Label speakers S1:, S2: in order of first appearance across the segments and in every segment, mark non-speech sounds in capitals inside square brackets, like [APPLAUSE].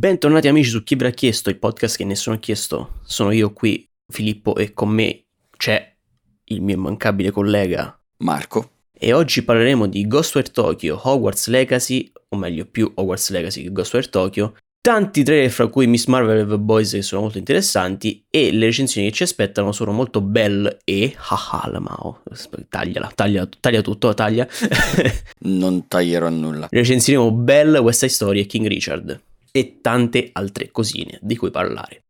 S1: Bentornati amici su Chi ve l'ha chiesto, il podcast che nessuno ha chiesto. Sono io qui, Filippo, e con me c'è il mio immancabile collega
S2: Marco.
S1: E oggi parleremo di Ghostware Tokyo, Hogwarts Legacy, o meglio più Hogwarts Legacy che Ghostware Tokyo, tanti trailer fra cui Miss Marvel e The Boys che sono molto interessanti e le recensioni che ci aspettano sono molto belle e haha la Mao tagliala taglia, taglia tutto taglia [LAUGHS]
S2: non taglierò nulla
S1: recensiremo Belle, West Side Story e King Richard e tante altre cosine di cui parlare.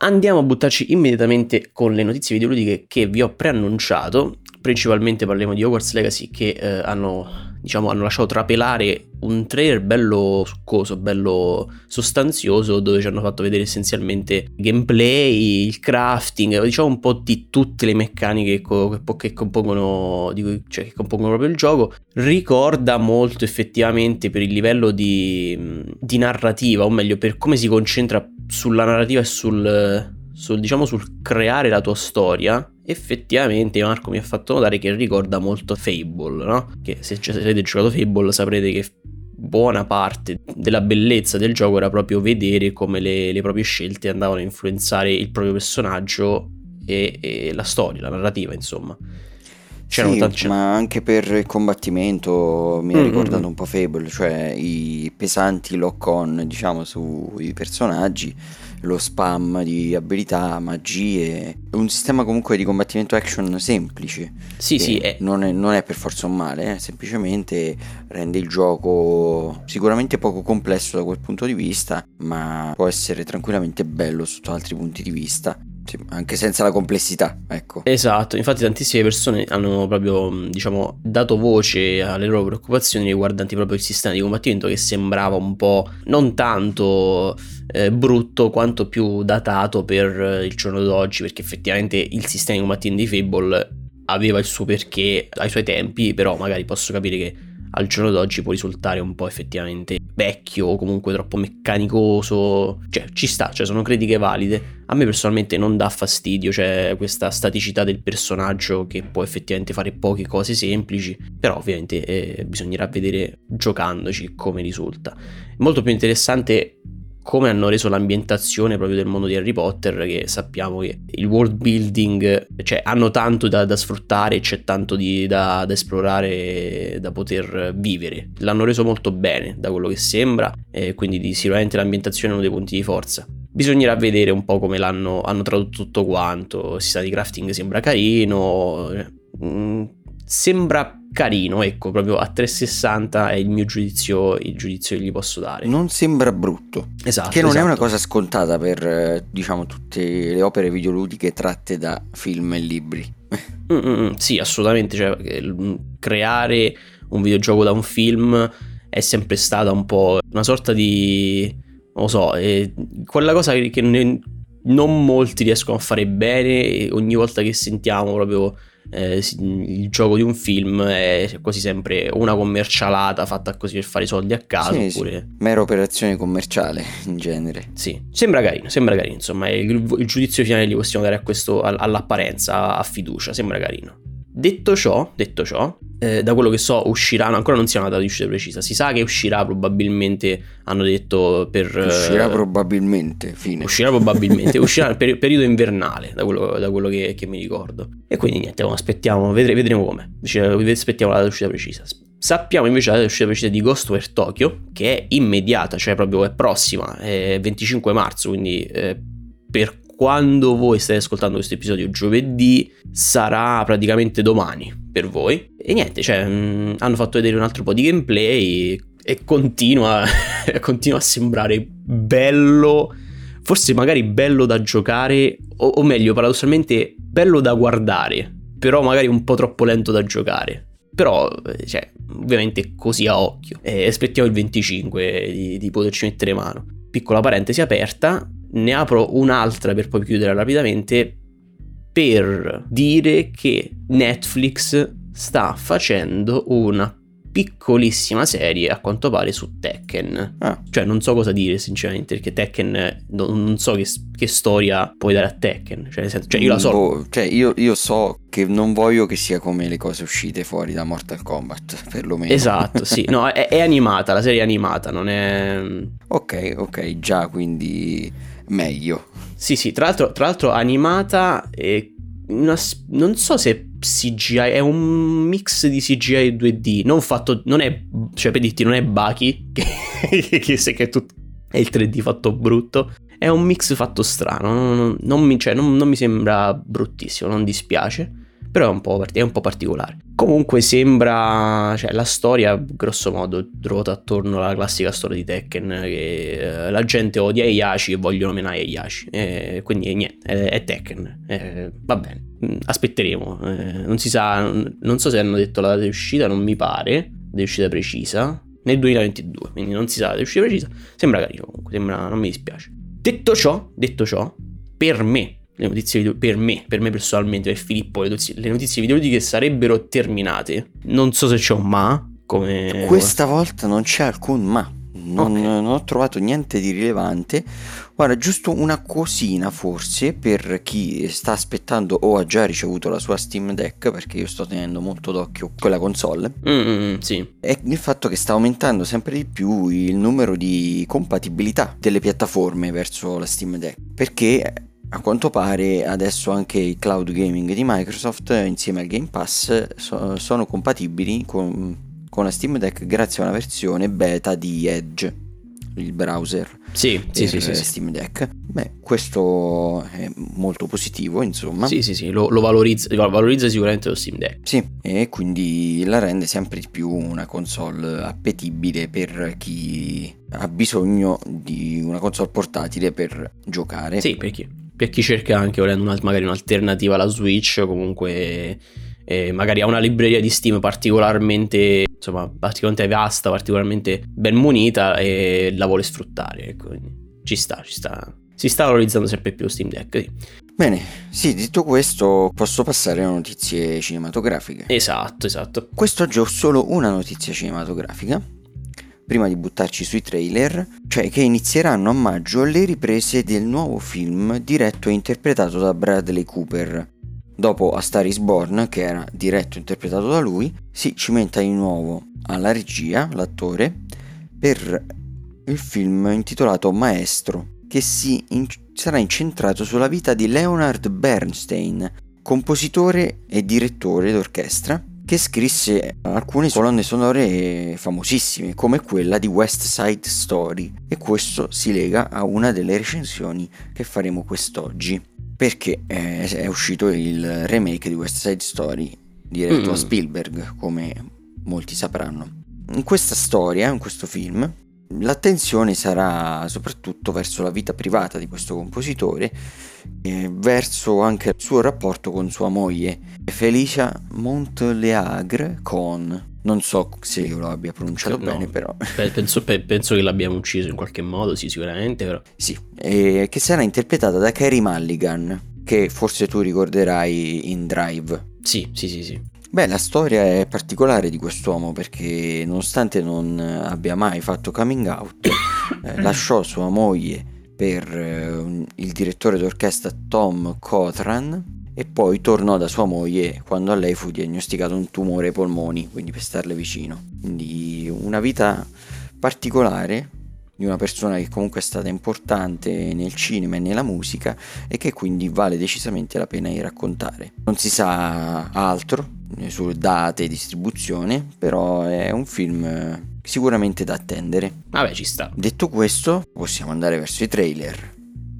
S1: Andiamo a buttarci immediatamente con le notizie videoludiche che vi ho preannunciato. Principalmente parliamo di Hogwarts Legacy che eh, hanno diciamo, hanno lasciato trapelare un trailer bello succoso, bello sostanzioso, dove ci hanno fatto vedere essenzialmente gameplay, il crafting, diciamo un po' di tutte le meccaniche che, che, compongono, cui, cioè, che compongono proprio il gioco. Ricorda molto effettivamente per il livello di, di narrativa, o meglio, per come si concentra sulla narrativa e sul, sul, diciamo, sul creare la tua storia effettivamente Marco mi ha fatto notare che ricorda molto Fable, no? Che se, avete giocato Fable saprete che buona parte della bellezza del gioco era proprio vedere come le, le proprie scelte andavano a influenzare il proprio personaggio e, e la storia, la narrativa, insomma.
S2: C'erano sì, tanti... ma anche per il combattimento mi ha mm-hmm. ricordato un po' Fable, cioè i pesanti lock-on, diciamo, sui personaggi lo spam di abilità, magie, un sistema comunque di combattimento action semplice.
S1: Sì, sì, è...
S2: Non, è, non, è, per forza un male, eh, semplicemente rende il gioco sicuramente poco complesso da quel punto di vista, ma può essere tranquillamente bello sotto altri punti di vista anche senza la complessità, ecco.
S1: Esatto, infatti tantissime persone hanno proprio, diciamo, dato voce alle loro preoccupazioni riguardanti proprio il sistema di combattimento che sembrava un po' non tanto eh, brutto quanto più datato per il giorno d'oggi, perché effettivamente il sistema di combattimento di Fable aveva il suo perché ai suoi tempi, però magari posso capire che al giorno d'oggi può risultare un po' effettivamente vecchio o comunque troppo meccanicoso. Cioè, ci sta, cioè sono critiche valide. A me personalmente non dà fastidio, cioè questa staticità del personaggio che può effettivamente fare poche cose semplici, però ovviamente eh, bisognerà vedere giocandoci come risulta. Molto più interessante come hanno reso l'ambientazione proprio del mondo di Harry Potter, che sappiamo che il world building, cioè hanno tanto da, da sfruttare, c'è tanto di, da, da, esplorare, da poter vivere. L'hanno reso molto bene, da quello che sembra, e quindi di, sicuramente l'ambientazione è uno dei punti di forza. Bisognerà vedere un po' come l'hanno hanno tradotto tutto quanto, il sistema di crafting sembra carino, mm, sembra carino, ecco, proprio a 360 è il mio giudizio, il giudizio che gli posso dare.
S2: Non sembra brutto.
S1: Esatto.
S2: Che non
S1: esatto.
S2: è una cosa scontata per, eh, diciamo, tutte le opere videoludiche tratte da film e libri.
S1: Mm-mm, [LAUGHS] sì, assolutamente, cioè, creare un videogioco da un film è sempre stata un po' una sorta di... non lo so, è quella cosa che non molti riescono a fare bene ogni volta che sentiamo proprio eh, il gioco di un film è quasi sempre una commercialata fatta così per fare i soldi a caso. Sì, oppure...
S2: sì. Mera operazione commerciale in genere.
S1: Sì, sembra carino, sembra carino. Insomma, il, il giudizio finale gli possiamo dare a questo, all'apparenza, a fiducia, sembra carino. Detto ciò, detto ciò eh, da quello che so usciranno, ancora non si ha una data di uscita precisa, si sa che uscirà probabilmente, hanno detto per...
S2: Uscirà eh, probabilmente, fine.
S1: Uscirà probabilmente, [LAUGHS] uscirà nel per- periodo invernale, da quello, da quello che, che, mi ricordo. E quindi niente, aspettiamo, vedre- vedremo come, aspettiamo la data di uscita precisa. Sappiamo invece la data di uscita precisa di Ghostware Tokyo, che è immediata, cioè proprio è prossima, è 25 marzo, quindi eh, per quando voi state ascoltando questo episodio giovedì sarà praticamente domani per voi. E niente, cioè, mh, mm, hanno fatto vedere un altro po' di gameplay e continua, [LAUGHS] continua a sembrare bello, forse magari bello da giocare, o, o meglio, paradossalmente bello da guardare, però magari un po' troppo lento da giocare. Però, cioè, ovviamente così a occhio. E aspettiamo il 25 di, di poterci mettere mano. Piccola parentesi aperta, ne apro un'altra per poi chiudere rapidamente per dire che Netflix sta facendo una piccolissima serie a quanto pare su Tekken. Ah. Cioè non so cosa dire sinceramente perché Tekken non, non so che, che, storia puoi dare a Tekken. Cioè, senso, cioè io la so.
S2: Oh, cioè io, io, so che non voglio che sia come le cose uscite fuori da Mortal Kombat [LAUGHS] perlomeno.
S1: Esatto, sì. No, è, è animata, la serie è animata, non è...
S2: Ok, ok, già quindi meglio.
S1: Sì, sì, tra l'altro, tra l'altro animata e una, non so se CGI è un mix di CGI e 2D, non fatto, non è, cioè per dirti, non è Baki, [LAUGHS] che, che, che è, tutto, è il 3D fatto brutto, è un mix fatto strano, non, non, mi, cioè, non, non mi sembra bruttissimo, non dispiace però è un po', è un po particolare. Comunque sembra, cioè la storia grosso modo ruota attorno alla classica storia di Tekken che eh, la gente odia Heihachi e vogliono menare Heihachi, e quindi niente, è, è Tekken, eh, va bene, mm, aspetteremo, eh, non si sa, non so se hanno detto la data di uscita, non mi pare, di uscita precisa, nel 2022, quindi non si sa la data di uscita precisa, sembra carino comunque, sembra, non mi dispiace. Detto ciò, detto ciò, per me le notizie video per me, per me personalmente, per Filippo, le notizie, le notizie videoludiche sarebbero terminate. Non so se c'è un ma, come...
S2: Questa volta non c'è alcun ma. Non, okay. non, ho trovato niente di rilevante. Guarda, giusto una cosina forse per chi sta aspettando o ha già ricevuto la sua Steam Deck, perché io sto tenendo molto d'occhio quella console.
S1: Mm-hmm, sì.
S2: È il fatto che sta aumentando sempre di più il numero di compatibilità delle piattaforme verso la Steam Deck. Perché a quanto pare adesso anche il cloud gaming di Microsoft insieme al Game Pass so, sono compatibili con, con, la Steam Deck grazie a una versione beta di Edge, il browser
S1: sì, sì, sì, sì,
S2: Steam Deck. Beh, questo è molto positivo, insomma.
S1: Sì, sì, sì, lo, lo valorizza, valorizza sicuramente lo Steam Deck.
S2: Sì, e quindi la rende sempre di più una console appetibile per chi ha bisogno di una console portatile per giocare.
S1: Sì, perché per chi cerca anche volendo una, magari un'alternativa alla Switch, comunque eh, magari ha una libreria di Steam particolarmente, insomma, particolarmente vasta, particolarmente ben munita e la vuole sfruttare. Ecco, ci sta, ci sta. Si sta valorizzando sempre più Steam Deck. Sì.
S2: Bene, sì, detto questo, posso passare a notizie cinematografiche.
S1: Esatto, esatto.
S2: Questo oggi ho solo una notizia cinematografica prima di buttarci sui trailer, cioè che inizieranno a maggio le riprese del nuovo film diretto e interpretato da Bradley Cooper. Dopo A Star is Born, che era diretto e interpretato da lui, si cimenta di nuovo alla regia, l'attore, per il film intitolato Maestro, che in- sarà incentrato sulla vita di Leonard Bernstein, compositore e direttore d'orchestra, che scrisse alcune colonne sonore famosissime come quella di West Side Story e questo si lega a una delle recensioni che faremo quest'oggi perché è uscito il remake di West Side Story diretto mm. a Spielberg come molti sapranno. In questa storia, in questo film, L'attenzione sarà soprattutto verso la vita privata di questo compositore e verso anche il suo rapporto con sua moglie Felicia Montleagre con non so se io lo abbia pronunciato no, bene, però.
S1: Penso, penso, che l'abbiamo ucciso in qualche modo, sì, sicuramente. Però.
S2: Sì, che sarà interpretata da Carrie Mulligan, che forse tu ricorderai in Drive.
S1: Sì, sì, sì, sì.
S2: Beh, la storia è particolare di quest'uomo perché nonostante non abbia mai fatto coming out, eh, [COUGHS] lasciò sua moglie per eh, il direttore d'orchestra Tom Cotran e poi tornò da sua moglie quando a lei fu diagnosticato un tumore ai polmoni, quindi per starle vicino. Quindi una vita particolare di una persona che comunque è stata importante nel cinema e nella musica e che quindi vale decisamente la pena di raccontare. Non si sa altro su date e distribuzione, però è un film sicuramente da attendere.
S1: Vabbè, ci sta.
S2: Detto questo, possiamo andare verso i trailer.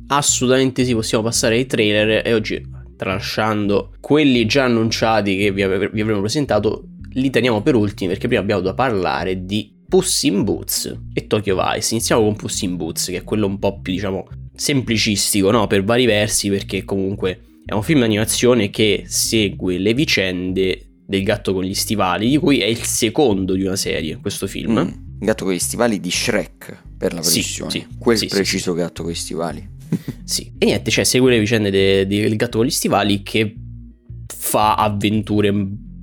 S1: Assolutamente sì, possiamo passare ai trailer e oggi, tralasciando quelli già annunciati che vi, ave- vi avremo presentato, li teniamo per ultimi perché prima abbiamo da parlare di Puss in Boots e Tokyo Vice. Iniziamo con Puss in Boots, che è quello un po' più, diciamo, semplicistico, no? Per vari versi, perché comunque è un film d'animazione che segue le vicende del gatto con gli stivali, di cui è il secondo di una serie, questo film.
S2: Mm, gatto con gli stivali di Shrek, per la precisione. Sì, sì, Quel sì, preciso gatto con gli stivali. [LAUGHS]
S1: sì, e niente, cioè segue le vicende de- del gatto con gli stivali che fa avventure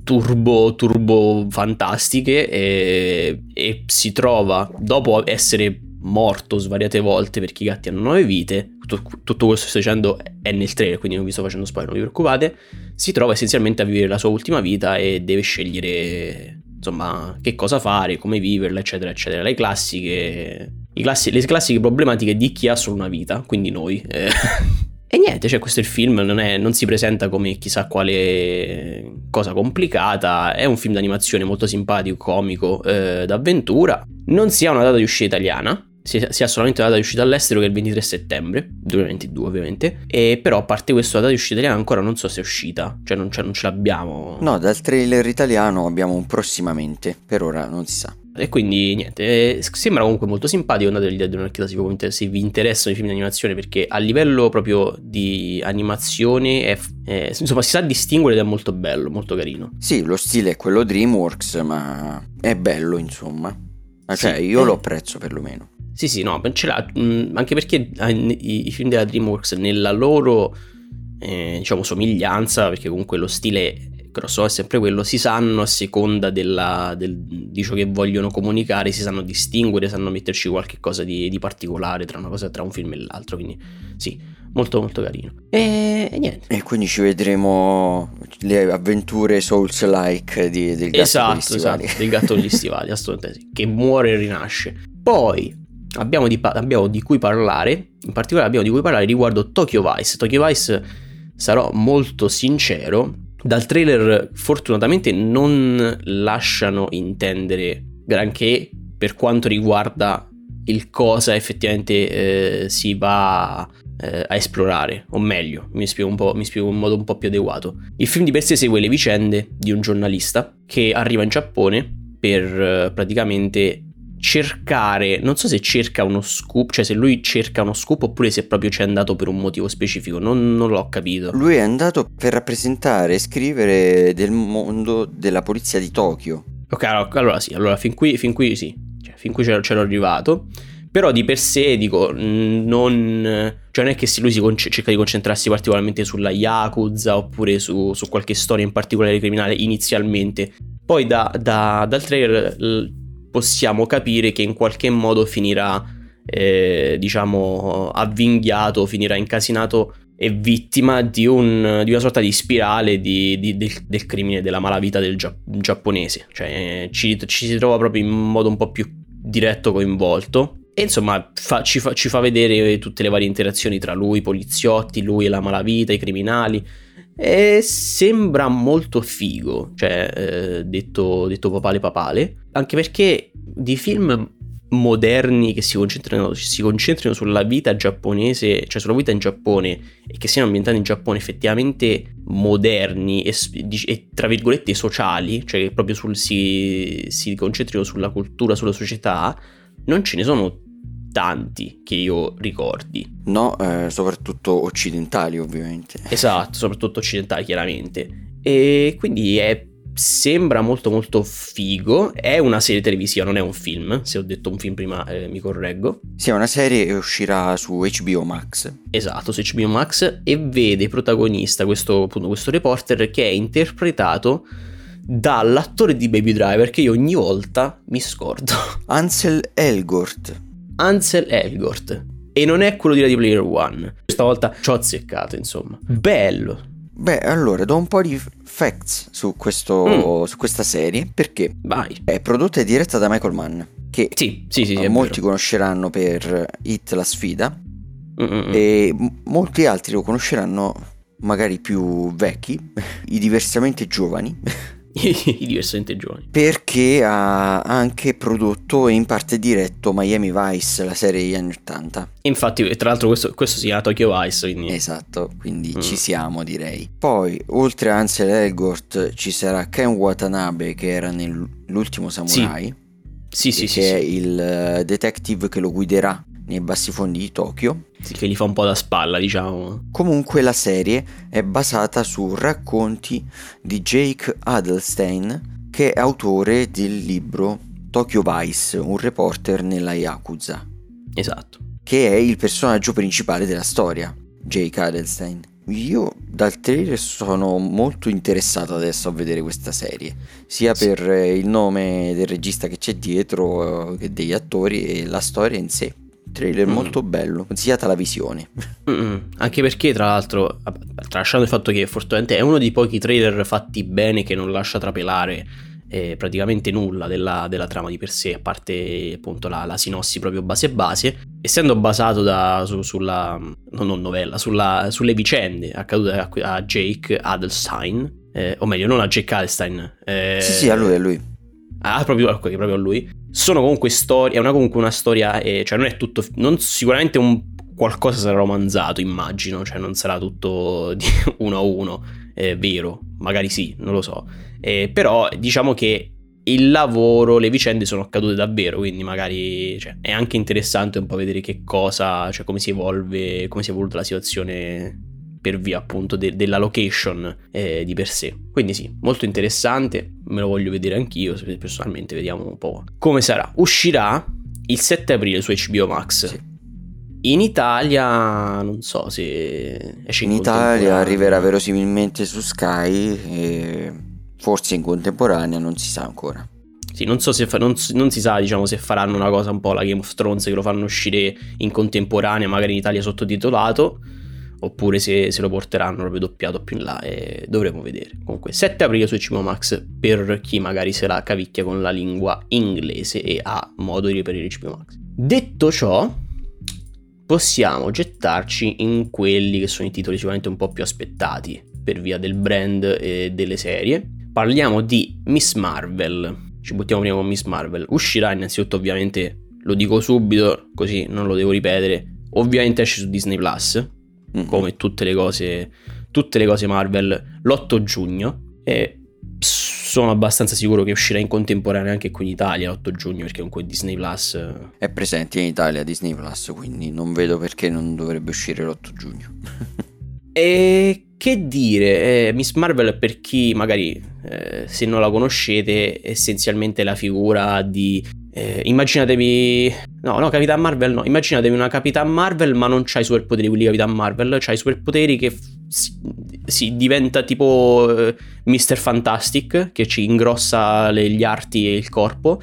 S1: turbo, turbo fantastiche e, e si trova dopo essere morto svariate volte perché i gatti hanno nove vite, tutto, tutto questo che sto dicendo è nel trailer, quindi non vi sto facendo spoiler, non vi preoccupate, si trova essenzialmente a vivere la sua ultima vita e deve scegliere insomma che cosa fare, come viverla, eccetera, eccetera. Le classiche, classi, le classiche problematiche di chi ha solo una vita, quindi noi. Eh. [LAUGHS] E niente, cioè questo è il film, non, è, non, si presenta come chissà quale cosa complicata, è un film d'animazione molto simpatico, comico, eh, d'avventura. Non si ha una data di uscita italiana, si, ha solamente una data di uscita all'estero che è il 23 settembre 2022 ovviamente. E però a parte questo la data di uscita italiana ancora non so se è uscita. Cioè non, non ce l'abbiamo.
S2: No dal trailer italiano abbiamo un prossimamente. Per ora non si sa.
S1: E quindi niente, eh, sembra comunque molto simpatico, andate a dare un'occhiata se, se vi interessano i film di animazione perché a livello proprio di animazione è, è, insomma si sa distinguere ed è molto bello, molto carino.
S2: Sì, lo stile è quello DreamWorks ma è bello insomma, cioè sì, io eh. lo apprezzo perlomeno.
S1: Sì, sì, no, ce l'ha, mh, anche perché eh, i, film della DreamWorks nella loro, eh, diciamo, somiglianza, perché comunque lo stile grosso è sempre quello, si sanno a seconda della, del, di ciò che vogliono comunicare, si sanno distinguere, sanno metterci qualche cosa di, di particolare tra una cosa, tra un film e l'altro, quindi sì, molto molto carino. E, e, niente.
S2: E quindi ci vedremo le avventure Souls-like di, del gatto
S1: esatto, esatto, del gatto degli stivali, [LAUGHS] assolutamente sì, che muore e rinasce. Poi abbiamo di, abbiamo di cui parlare, in particolare abbiamo di cui parlare riguardo Tokyo Vice. Tokyo Vice, sarò molto sincero, dal trailer fortunatamente non lasciano intendere granché per quanto riguarda il cosa effettivamente eh, si va eh, a esplorare, o meglio, mi spiego, mi spiego in modo un po' più adeguato. Il film di per sé segue le vicende di un giornalista che arriva in Giappone per eh, praticamente cercare, non so se cerca uno scoop, cioè se lui cerca uno scoop oppure se proprio ci è andato per un motivo specifico, non, non l'ho capito.
S2: Lui è andato per rappresentare e scrivere del mondo della polizia di Tokyo.
S1: Ok, allora, allora sì, allora fin qui, fin qui sì, cioè, fin qui c'ero, c'ero arrivato. Però di per sé dico, non, cioè non è che lui si conce- cerca di concentrarsi particolarmente sulla Yakuza oppure su, su qualche storia in particolare criminale inizialmente. Poi da, da, dal trailer possiamo capire che in qualche modo finirà, eh, diciamo, avvinghiato, finirà incasinato e vittima di, un, di una sorta di spirale di, di, del, del, crimine, della malavita del gia- giapponese. Cioè, ci, ci, si trova proprio in modo un po' più diretto coinvolto. E insomma, fa, ci, fa, ci fa vedere tutte le varie interazioni tra lui, i poliziotti, lui e la malavita, i criminali e sembra molto figo, cioè eh, detto, detto papale papale, anche perché di film moderni che si concentrino, si concentrino sulla vita giapponese, cioè sulla vita in Giappone e che siano ambientati in Giappone effettivamente moderni e, e tra virgolette sociali, cioè che proprio sul, si, si concentrino sulla cultura, sulla società, non ce ne sono tanti che io ricordi.
S2: No, eh, soprattutto occidentali ovviamente.
S1: Esatto, soprattutto occidentali chiaramente. E quindi è, sembra molto molto figo. È una serie televisiva, non è un film. Se ho detto un film prima eh, mi correggo.
S2: Sì, è una serie che uscirà su HBO Max.
S1: Esatto, su HBO Max e vede protagonista questo, appunto, questo reporter che è interpretato dall'attore di Baby Driver che io ogni volta mi scordo.
S2: Ansel Elgort.
S1: Ansel Elgort. E non è quello di Ready Player One. Questa volta ci ho azzeccato, insomma. Bello.
S2: Beh, allora do un po' di facts su, questo, mm. su questa serie perché
S1: Vai.
S2: è prodotta e diretta da Michael Mann che
S1: sì, sì, sì,
S2: molti conosceranno per Hit la sfida Mm-mm. e molti altri lo conosceranno magari più vecchi, [LAUGHS] i diversamente giovani [LAUGHS] [LAUGHS]
S1: i diversamente giovani.
S2: Perché ha anche prodotto e in parte diretto Miami Vice, la serie degli anni 80.
S1: Infatti, tra l'altro, questo, questo si chiama Tokyo Vice. Quindi...
S2: Esatto, quindi mm. ci siamo, direi. Poi, oltre a Ansel Elgort, ci sarà Ken Watanabe, che era nell'ultimo Samurai.
S1: Sì, sì, sì.
S2: Che
S1: sì,
S2: è il eh, detective che lo guiderà nei bassi fondi di Tokyo.
S1: Sì, che gli fa un po' da spalla, diciamo.
S2: Comunque la serie è basata su racconti di Jake Adelstein, che è autore del libro Tokyo Vice, un reporter nella Yakuza.
S1: Esatto.
S2: Che è il personaggio principale della storia, Jake Adelstein. io dal trailer sono molto interessato adesso a vedere questa serie, sia sì. per il nome del regista che c'è dietro eh, che degli attori e la storia in sé. Trailer mm. molto bello, consigliata la visione.
S1: Mm-mm. Anche perché, tra l'altro, tralasciando il fatto che fortunatamente è uno dei pochi trailer fatti bene che non lascia trapelare eh, praticamente nulla della, della, trama di per sé, a parte appunto la, la sinossi proprio base base, essendo basato da, su, sulla, non novella, sulla, sulle vicende accadute a, a Jake Adelstein, eh, o meglio non a Jake Adelstein.
S2: Eh, sì, sì, a lui, a lui.
S1: Ah, proprio, okay, proprio a lui. Sono comunque storie, è una, comunque una storia, eh, cioè non è tutto, non, sicuramente un qualcosa sarà romanzato, immagino, cioè non sarà tutto [LAUGHS] di uno a uno, eh, vero, magari sì, non lo so. Eh, però diciamo che il lavoro, le vicende sono accadute davvero, quindi magari cioè, è anche interessante un po' vedere che cosa, cioè come si evolve, come si è evoluta la situazione per via appunto de- della location eh, di per sé. Quindi sì, molto interessante, me lo voglio vedere anch'io, personalmente vediamo un po' come sarà. Uscirà il 7 aprile su HBO Max. Sì. In Italia non so se
S2: esce in, in Italia arriverà verosimilmente su Sky e forse in contemporanea non si sa ancora.
S1: Sì, non so se fa, non, non, si sa, diciamo, se faranno una cosa un po' la Game of Thrones che lo fanno uscire in contemporanea, magari in Italia sottotitolato, oppure se, se lo porteranno proprio doppiato più in là e dovremo vedere. Comunque, 7 aprile su HBO Max per chi magari se la cavicchia con la lingua inglese e ha modo di reperire HBO Max. Detto ciò, possiamo gettarci in quelli che sono i titoli sicuramente un po' più aspettati per via del brand e delle serie. Parliamo di Miss Marvel. Ci buttiamo prima con Miss Marvel. Uscirà innanzitutto, ovviamente, lo dico subito, così non lo devo ripetere. Ovviamente esce su Disney Plus, mm-hmm. come tutte le cose, tutte le cose Marvel, l'8 giugno. E sono abbastanza sicuro che uscirà in contemporanea anche qui in Italia l'8 giugno perché comunque Disney Plus eh,
S2: è presente in Italia Disney Plus quindi non vedo perché non dovrebbe uscire l'8 giugno [LAUGHS]
S1: e che dire eh, Miss Marvel per chi magari eh, se non la conoscete è essenzialmente la figura di eh, immaginatevi no no Capitan Marvel no immaginatevi una Capitan Marvel ma non c'ha i superpoteri quelli di Capitan Marvel c'ha i superpoteri che si, si diventa tipo uh, Mr. Fantastic che ci ingrossa le, gli arti e il corpo.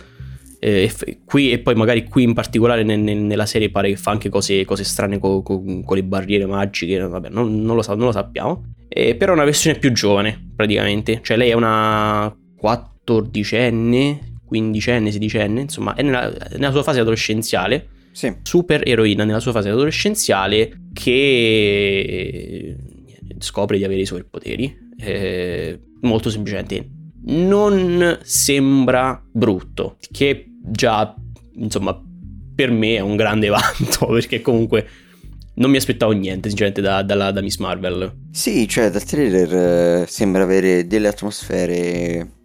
S1: Eh, f- qui, e poi magari qui in particolare nel, nel, nella serie pare che fa anche cose, cose strane co, co, con le barriere magiche, vabbè non, non, lo, sa- non lo, sappiamo. Eh, però è una versione più giovane praticamente, cioè lei è una 14enne, 15enne, 16enne, insomma è nella, nella sua fase adolescenziale. Sì. Super eroina nella sua fase adolescenziale che scopre di avere i superpoteri. Eh, molto semplicemente non sembra brutto, che già insomma per me è un grande vanto [LAUGHS] perché comunque non mi aspettavo niente sinceramente da, da, da Miss Marvel.
S2: Sì, cioè dal trailer eh, sembra avere delle atmosfere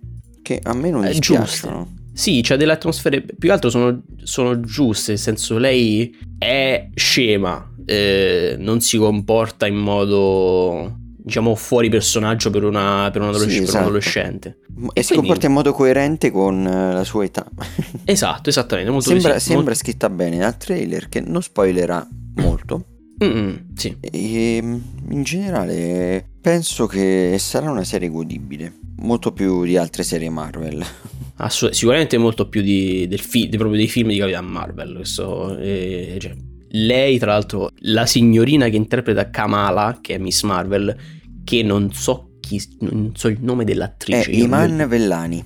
S2: che a me non eh, dispiacciono.
S1: Sì, c'è delle atmosfere, più che altro sono, sono giuste, nel senso lei è scema, eh, non si comporta in modo diciamo fuori personaggio per, una, per, un, adolesc- sì, esatto. per un, adolescente.
S2: E, e si quindi... comporta in modo coerente con eh, la sua età. [LAUGHS]
S1: esatto, esattamente. Molto
S2: sembra,
S1: sì,
S2: sembra
S1: molto...
S2: scritta bene dal trailer che non spoilerà molto.
S1: Mm-mm, sì.
S2: E in generale penso che sarà una serie godibile, molto più di altre serie Marvel. [LAUGHS]
S1: Assolut- sicuramente molto più di, del fi- di, proprio dei film di Capitan Marvel. Questo, eh, cioè, lei, tra l'altro, la signorina che interpreta Kamala, che è Miss Marvel, che non so chi, non so il nome dell'attrice.
S2: È Iman io... Vellani.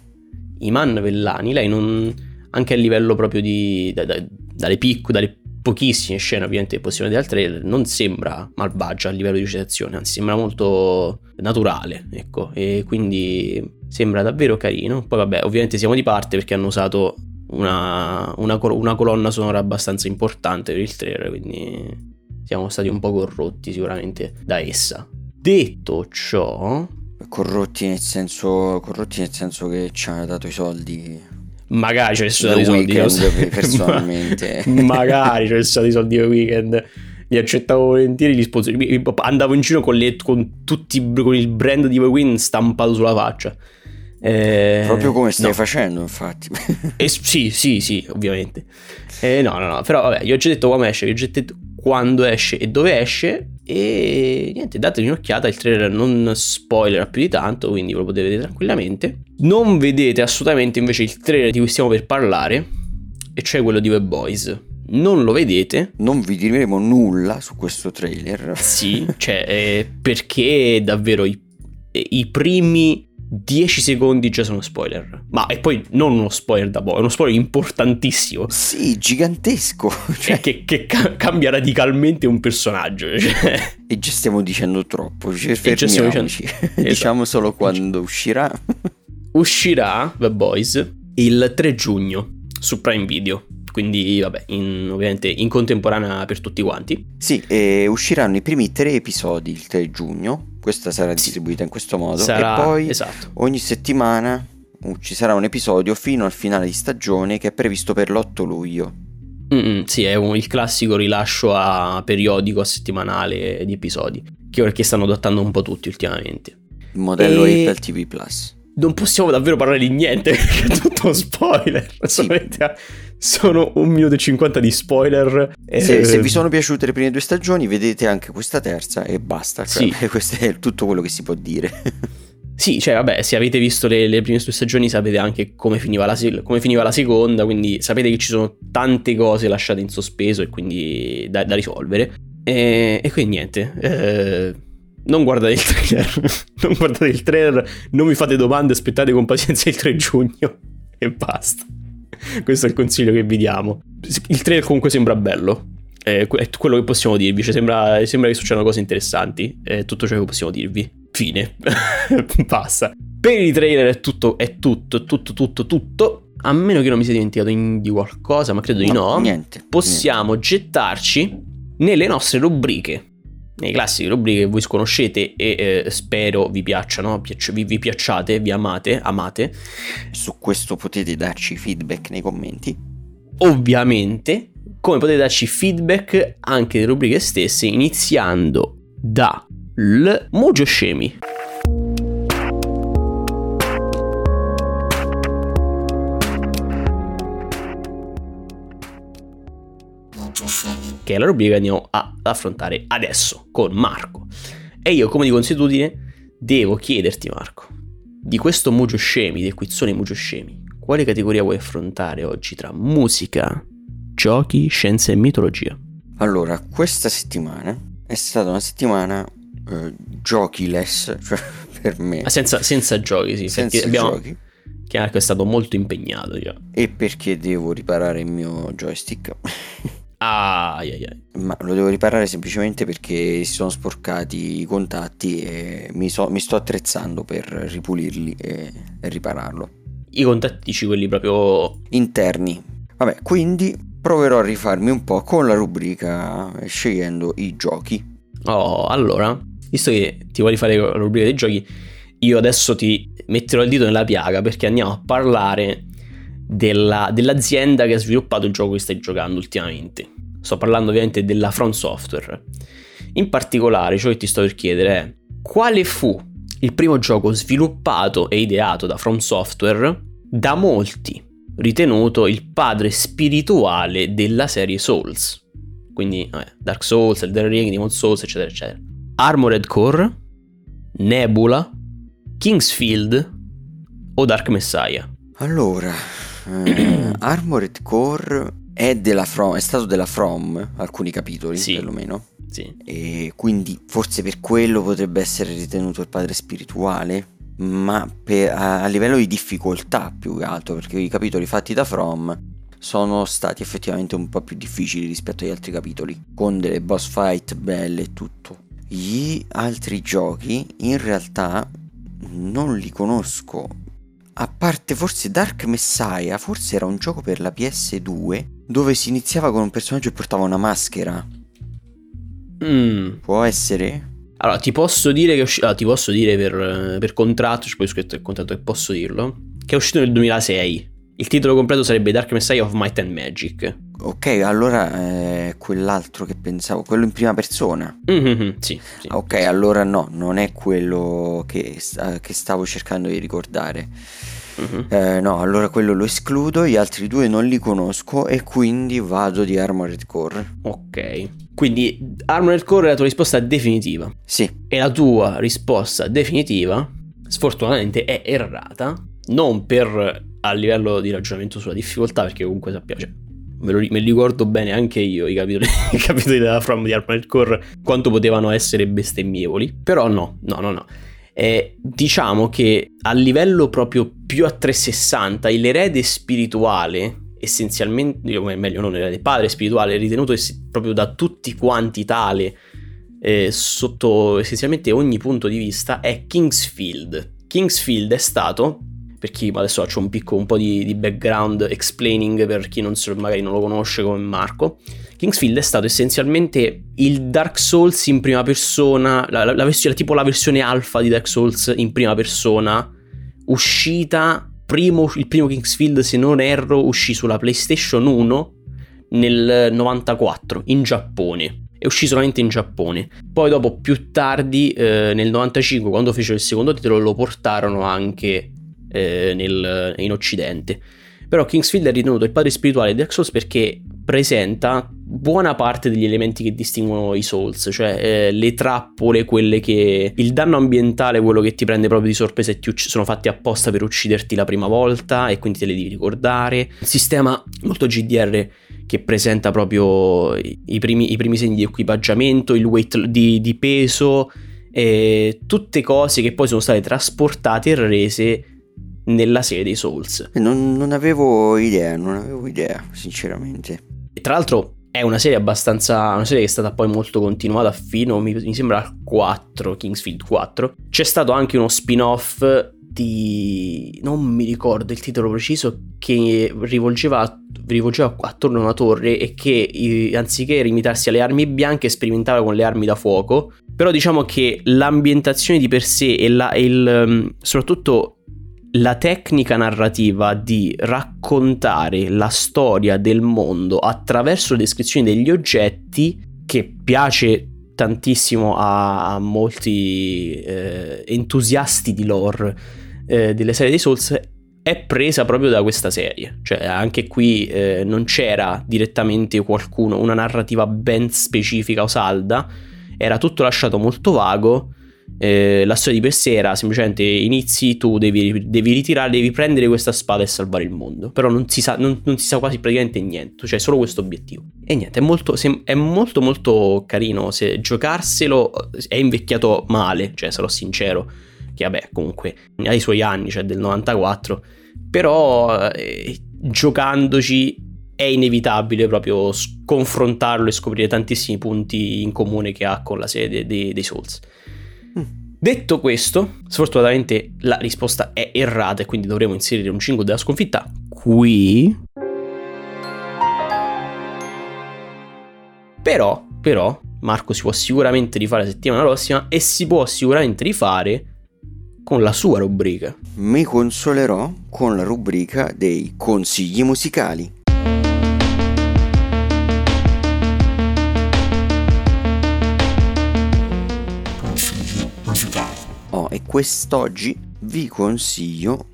S1: Iman Vellani, lei non, anche a livello proprio di, da, da, dalle piccole, dalle pochissime scene ovviamente che possiamo vedere al trailer, non sembra malvagia a livello di recitazione, anzi sembra molto naturale, ecco, e quindi sembra davvero carino. Poi vabbè, ovviamente siamo di parte perché hanno usato una, una, una colonna sonora abbastanza importante per il trailer, quindi siamo stati un po' corrotti sicuramente da essa. Detto ciò...
S2: Corrotti nel senso, corrotti nel senso che ci hanno dato i soldi
S1: magari ci avessero dato i soldi
S2: weekend, [LAUGHS] personalmente.
S1: Magari ci avessero dato i soldi per weekend li accettavo volentieri gli sponsori andavo in giro con, le, con tutti con il brand di Win stampato sulla faccia.
S2: Eh, proprio come stai no. facendo infatti.
S1: Eh, sì sì sì ovviamente. Eh, no no no però vabbè io ho già detto come esce vi ho già detto quando esce e dove esce E niente, datevi un'occhiata, il trailer non spoilerà più di tanto, quindi lo potete vedere tranquillamente. Non vedete assolutamente invece il trailer di cui stiamo per parlare, e cioè quello di Web Boys. Non lo vedete.
S2: Non vi diremo nulla su questo trailer.
S1: Sì, [LAUGHS] cioè, eh, perché davvero i, i primi 10 secondi già sono spoiler. Ma e poi non uno spoiler da boh, è uno spoiler importantissimo.
S2: Sì, gigantesco. [LAUGHS]
S1: Cioè... Che, che ca- cambia radicalmente un personaggio. [LAUGHS] Cioè.
S2: E già stiamo dicendo troppo. Cioè, fermiamoci. Dicendo... [LAUGHS] Diciamo solo esatto. quando uscirà.
S1: uscirà The Boys il 3 giugno su Prime Video. Quindi, vabbè, in, ovviamente in contemporanea per tutti quanti.
S2: Sì, e usciranno i primi tre episodi il 3 giugno questa sarà distribuita in questo modo sarà, e poi esatto. ogni settimana uh, ci sarà un episodio fino al finale di stagione che è previsto per l'8 luglio.
S1: Mm-mm, sì, è un, il classico rilascio a periodico, a settimanale di episodi, che perché stanno adattando un po' tutti ultimamente.
S2: Il modello e... Apple TV Plus
S1: non possiamo davvero parlare di niente [LAUGHS] perché è tutto spoiler. Sì. Sono un minuto e cinquanta di spoiler.
S2: Se, se, vi sono piaciute le prime due stagioni, vedete anche questa terza e basta. Cioè, sì. [LAUGHS] Questo è tutto quello che si può dire. [LAUGHS]
S1: Sì, cioè, vabbè, se avete visto le, le prime due stagioni sapete anche come finiva, la, come finiva, la, seconda, quindi sapete che ci sono tante cose lasciate in sospeso e quindi da, da risolvere. E, e, quindi niente. Eh non guardate il trailer, [LAUGHS] non guardate il trailer, non mi fate domande, aspettate con pazienza il 3 giugno e basta. [LAUGHS] Questo è il consiglio che vi diamo. Il trailer comunque sembra bello, è quello che possiamo dirvi, cioè sembra, sembra che succedano cose interessanti, è tutto ciò che possiamo dirvi. Fine, [LAUGHS] basta. Per i trailer è tutto, è tutto, tutto, tutto, tutto. A meno che non mi sia dimenticato di qualcosa, ma credo di no.
S2: Niente.
S1: Possiamo
S2: niente.
S1: gettarci nelle nostre rubriche nei classiche rubriche che voi sconoscete e eh, spero vi piacciono, vi, vi, piacciate, vi amate, amate.
S2: Su questo potete darci feedback nei commenti.
S1: Ovviamente, come potete darci feedback anche nelle rubriche stesse, iniziando da L Mojo Scemi. Che è la rubrica che andiamo ad affrontare adesso con Marco. E io, come di consuetudine, devo chiederti, Marco, di questo Mugio Scemi, del quizzone Mugio Scemi, quale categoria vuoi affrontare oggi tra musica, giochi, scienza e mitologia?
S2: Allora, questa settimana è stata una settimana eh, giochi-less, cioè [LAUGHS] per me.
S1: Ah, senza, senza, giochi, sì,
S2: senza abbiamo... giochi.
S1: Che è stato molto impegnato. Già.
S2: E perché devo riparare il mio joystick. [LAUGHS]
S1: Ah, ai, ai.
S2: Ma lo devo riparare semplicemente perché si sono sporcati i contatti e mi, so, mi sto attrezzando per ripulirli e, e ripararlo.
S1: I contatti dici quelli proprio
S2: interni. Vabbè, quindi proverò a rifarmi un po' con la rubrica scegliendo i giochi.
S1: Oh, allora, visto che ti vuoi fare la rubrica dei giochi, io adesso ti metterò il dito nella piaga perché andiamo a parlare della, dell'azienda che ha sviluppato il gioco che stai giocando ultimamente. Sto parlando ovviamente della Front Software. In particolare, ciò che ti sto per chiedere è quale fu il primo gioco sviluppato e ideato da From Software da molti ritenuto il padre spirituale della serie Souls. Quindi vabbè, Dark Souls, Elden Ring, Demon Souls, eccetera, eccetera. Armored Core, Nebula, Kingsfield o Dark Messiah?
S2: Allora, eh, [CLEARS THROAT] Armored Core è, From, è, stato della From, alcuni capitoli sì. perlomeno.
S1: Sì.
S2: E quindi forse per quello potrebbe essere ritenuto il padre spirituale, ma per, a, a, livello di difficoltà più che altro, perché i capitoli fatti da From sono stati effettivamente un po' più difficili rispetto agli altri capitoli, con delle boss fight belle e tutto. Gli altri giochi in realtà non li conosco a parte forse Dark Messiah, forse era un gioco per la PS2 dove si iniziava con un personaggio che portava una maschera.
S1: Mm.
S2: Può essere?
S1: Allora, ti posso dire che uscito. Allora, ti posso dire per, per contratto, c'è poi scritto il contratto che posso dirlo. Che è uscito nel 2006. Il titolo completo sarebbe Dark Messiah of Might and Magic.
S2: Ok, allora è quell'altro che pensavo, quello in prima persona.
S1: Mm-hmm, sì, sì,
S2: Ok, allora no, non è quello che, che stavo cercando di ricordare. Uh-huh. Eh, no, allora quello lo escludo, gli altri due non li conosco e quindi vado di Armored Core.
S1: Ok. Quindi Armored Core è la tua risposta definitiva.
S2: Sì.
S1: E la tua risposta definitiva, sfortunatamente, è errata. Non per a livello di ragionamento sulla difficoltà, perché comunque sappiamo, cioè, me, lo, me li ricordo bene anche io i capitoli, [LAUGHS] i capitoli della From di Armored Core, quanto potevano essere bestemmievoli. Però no, no, no, no. Eh, diciamo che a livello proprio più a 360, l'erede spirituale, essenzialmente, o meglio, non l'erede, padre spirituale, ritenuto es- proprio da tutti quanti tale, eh, sotto essenzialmente ogni punto di vista, è Kingsfield. Kingsfield è stato per chi adesso faccio un piccolo un po' di, di, background explaining per chi non, magari non lo conosce come Marco. Kingsfield è stato essenzialmente il Dark Souls in prima persona, la, la, la tipo la versione alfa di Dark Souls in prima persona, uscita primo, il primo Kingsfield, se non erro, uscì sulla PlayStation 1 nel 94 in Giappone. È uscito solamente in Giappone. Poi, dopo, più tardi, eh, nel 95, quando fecero il secondo titolo, lo portarono anche eh, nel, in Occidente. Però Kingsfield è ritenuto il padre spirituale di Dark Souls perché presenta buona parte degli elementi che distinguono i Souls, cioè eh, le trappole, quelle che... il danno ambientale, quello che ti prende proprio di sorpresa e ti ucc- sono fatti apposta per ucciderti la prima volta e quindi te le devi ricordare. Il sistema molto GDR che presenta proprio i primi, i primi segni di equipaggiamento, il weight di, di peso, e tutte cose che poi sono state trasportate e rese nella serie dei Souls.
S2: Non, non avevo idea, non avevo idea, sinceramente.
S1: E tra l'altro è una serie abbastanza. Una serie che è stata poi molto continuata fino, mi, mi sembra, al 4, Kingsfield 4. C'è stato anche uno spin-off di. non mi ricordo il titolo preciso, che rivolgeva, rivolgeva attorno a una torre e che anziché limitarsi alle armi bianche sperimentava con le armi da fuoco. Però diciamo che l'ambientazione di per sé e, la, e il, soprattutto la tecnica narrativa di raccontare la storia del mondo attraverso le descrizioni degli oggetti che piace tantissimo a, a molti eh, entusiasti di lore eh, delle serie dei Souls è presa proprio da questa serie. Cioè anche qui eh, non c'era direttamente qualcuno una narrativa ben specifica o salda era tutto lasciato molto vago eh, la storia di per sé era semplicemente inizi, tu devi, devi, ritirare, devi prendere questa spada e salvare il mondo. Però non si sa, non, non si sa quasi praticamente niente, cioè solo questo obiettivo. E niente, è molto, è molto molto carino. Se giocarselo è invecchiato male, cioè sarò sincero. Che vabbè, comunque ha i suoi anni, cioè del 94. Però eh, giocandoci è inevitabile proprio confrontarlo e scoprire tantissimi punti in comune che ha con la serie dei, dei Souls. Detto questo, sfortunatamente la risposta è errata e quindi dovremo inserire un cingo della sconfitta qui. Però, però, Marco si può sicuramente rifare la settimana prossima e si può sicuramente rifare con la sua rubrica.
S2: Mi consolerò con la rubrica dei consigli musicali. Quest'oggi vi consiglio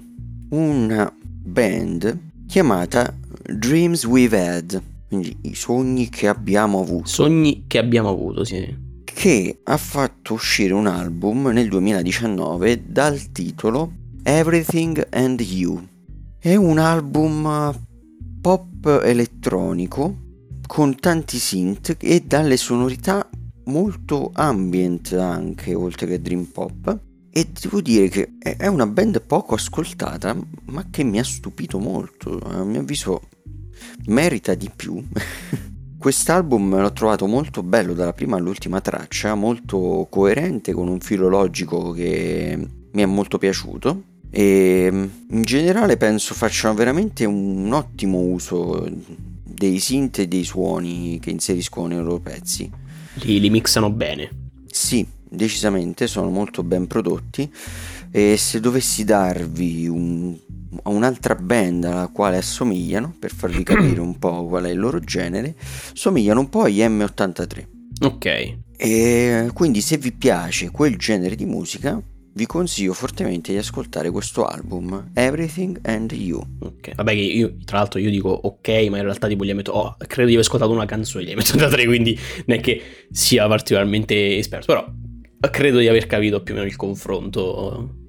S2: una band chiamata Dreams We've Had, quindi i sogni che abbiamo avuto.
S1: Sogni che abbiamo avuto, sì.
S2: Che ha fatto uscire un album nel 2019 dal titolo Everything and You. È un album pop elettronico con tanti synth e dalle sonorità molto ambient anche oltre che dream pop e devo dire che è una band poco ascoltata, ma che mi ha stupito molto. A mio avviso merita di più. [LAUGHS] Quest'album l'ho trovato molto bello dalla prima all'ultima traccia, molto coerente con un filo logico che mi è molto piaciuto e in generale penso facciano veramente un ottimo uso dei synth e dei suoni che inseriscono nei loro pezzi.
S1: Li, li mixano bene.
S2: Sì, decisamente sono molto ben prodotti e se dovessi darvi un, un'altra band alla quale assomigliano per farvi [CLEARS THROAT] capire un po' qual è il loro genere somigliano un po' agli M83.
S1: Ok.
S2: E quindi se vi piace quel genere di musica vi consiglio fortemente di ascoltare questo album, Everything and You.
S1: Ok, vabbè che io, tra l'altro io dico ok, ma in realtà tipo gli metto, oh, credo di aver ascoltato una canzone, gli metto da tre, quindi non è che sia particolarmente esperto, però credo di aver capito più o meno il confronto.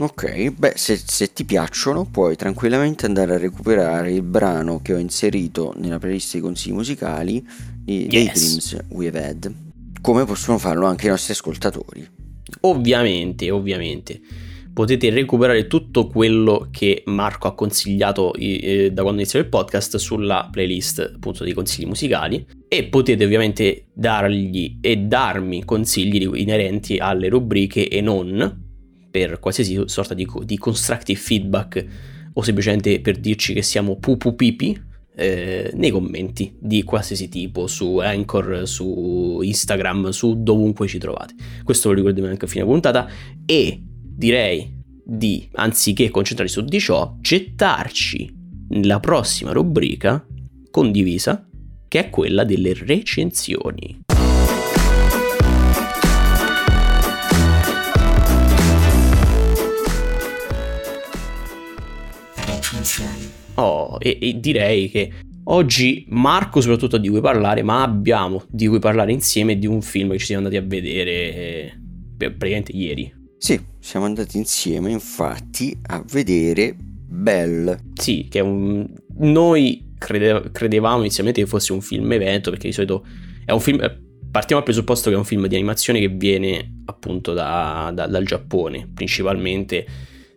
S2: Ok, beh, se, se, ti piacciono puoi tranquillamente andare a recuperare il brano che ho inserito nella playlist dei consigli musicali di yes. Daydreams We've Had, come possono farlo anche i nostri ascoltatori.
S1: Ovviamente, ovviamente potete recuperare tutto quello che Marco ha consigliato eh, da quando inizia il podcast sulla playlist appunto dei consigli musicali e potete ovviamente dargli e darmi consigli inerenti alle rubriche e non per qualsiasi sorta di, di constructive feedback o semplicemente per dirci che siamo pupupipi eh, nei commenti di qualsiasi tipo su Anchor, su Instagram, su dovunque ci trovate. Questo lo ricordiamo anche a fine puntata e direi di, anziché concentrarci su di ciò, gettarci nella prossima rubrica condivisa che è quella delle recensioni. Oh, e, e direi che oggi Marco soprattutto ha di cui parlare, ma abbiamo di cui parlare insieme di un film che ci siamo andati a vedere eh, praticamente ieri.
S2: Sì, siamo andati insieme infatti a vedere Belle.
S1: Sì, che è un... Noi crede... credevamo inizialmente che fosse un film evento perché di solito è un film... Partiamo dal presupposto che è un film di animazione che viene appunto da, da, dal Giappone, principalmente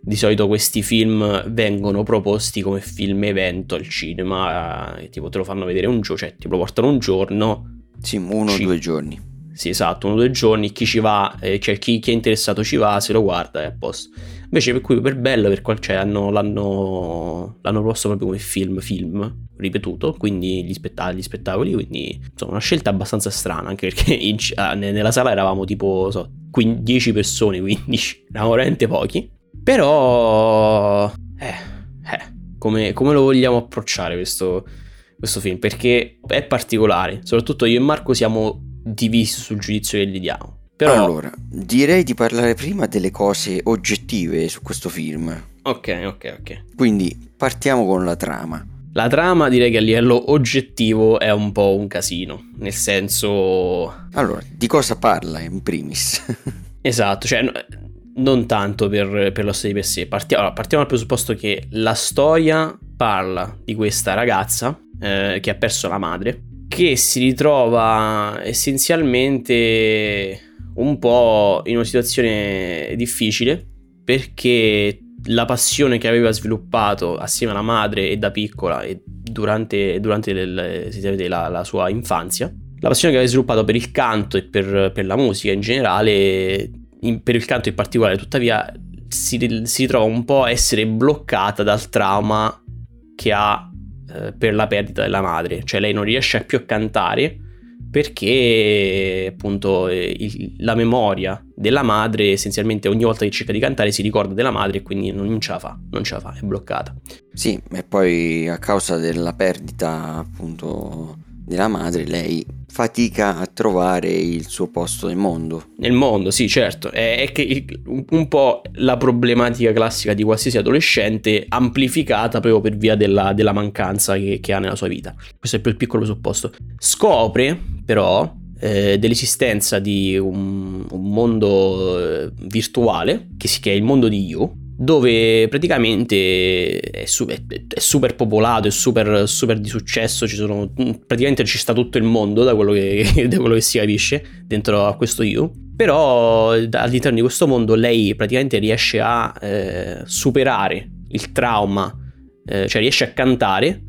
S1: di solito questi film vengono proposti come film evento al cinema, eh, tipo te lo fanno vedere un giorno, cioè ti lo portano un giorno.
S2: Sì, uno o due giorni.
S1: Sì, esatto, uno o due giorni, chi ci va, eh, cioè chi, chi, è interessato ci va, se lo guarda è a posto. Invece per cui per bello, per qual, cioè, hanno, l'hanno, l'hanno proposto proprio come film, film, ripetuto, quindi gli, spetta- gli spettacoli, quindi insomma una scelta abbastanza strana, anche perché [LAUGHS] in, ah, nella sala eravamo tipo, so, 10 persone, 15, eravamo [LAUGHS] veramente pochi. Però, eh, eh, come, come lo vogliamo approcciare questo, questo film? Perché è particolare, soprattutto io e Marco siamo divisi sul giudizio che gli diamo. Però...
S2: Allora, direi di parlare prima delle cose oggettive su questo film.
S1: Ok, ok, ok.
S2: Quindi partiamo con la trama.
S1: La trama direi che a livello oggettivo è un po' un casino, nel senso...
S2: Allora, di cosa parla in primis? [LAUGHS]
S1: esatto, cioè non tanto per, per lo storia di per sé. Partiamo, partiamo, dal presupposto che la storia parla di questa ragazza eh, che ha perso la madre, che si ritrova essenzialmente un po' in una situazione difficile perché la passione che aveva sviluppato assieme alla madre e da piccola e durante, durante le, la, la, sua infanzia, la passione che aveva sviluppato per il canto e per, per la musica in generale in, per il canto in particolare, tuttavia, si, si ritrova un po' a essere bloccata dal trauma che ha eh, per la perdita della madre. Cioè lei non riesce più a cantare perché appunto eh, il, la memoria della madre essenzialmente ogni volta che cerca di cantare si ricorda della madre e quindi non ce la fa, non ce la fa, è bloccata.
S2: Sì, e poi a causa della perdita appunto della madre lei fatica a trovare il suo posto nel mondo.
S1: Nel mondo, sì, certo. È, è che un po' la problematica classica di qualsiasi adolescente amplificata proprio per via della, della mancanza che, che, ha nella sua vita. Questo è più il piccolo presupposto. Scopre, però, eh, dell'esistenza di un, un mondo eh, virtuale, che, si, che è il mondo di You, dove praticamente è, su- è, super popolato, è super, super di successo, sono, praticamente ci sta tutto il mondo da quello, che, [LAUGHS] da quello che si capisce dentro a questo You. Però all'interno di questo mondo lei praticamente riesce a eh, superare il trauma, eh, cioè riesce a cantare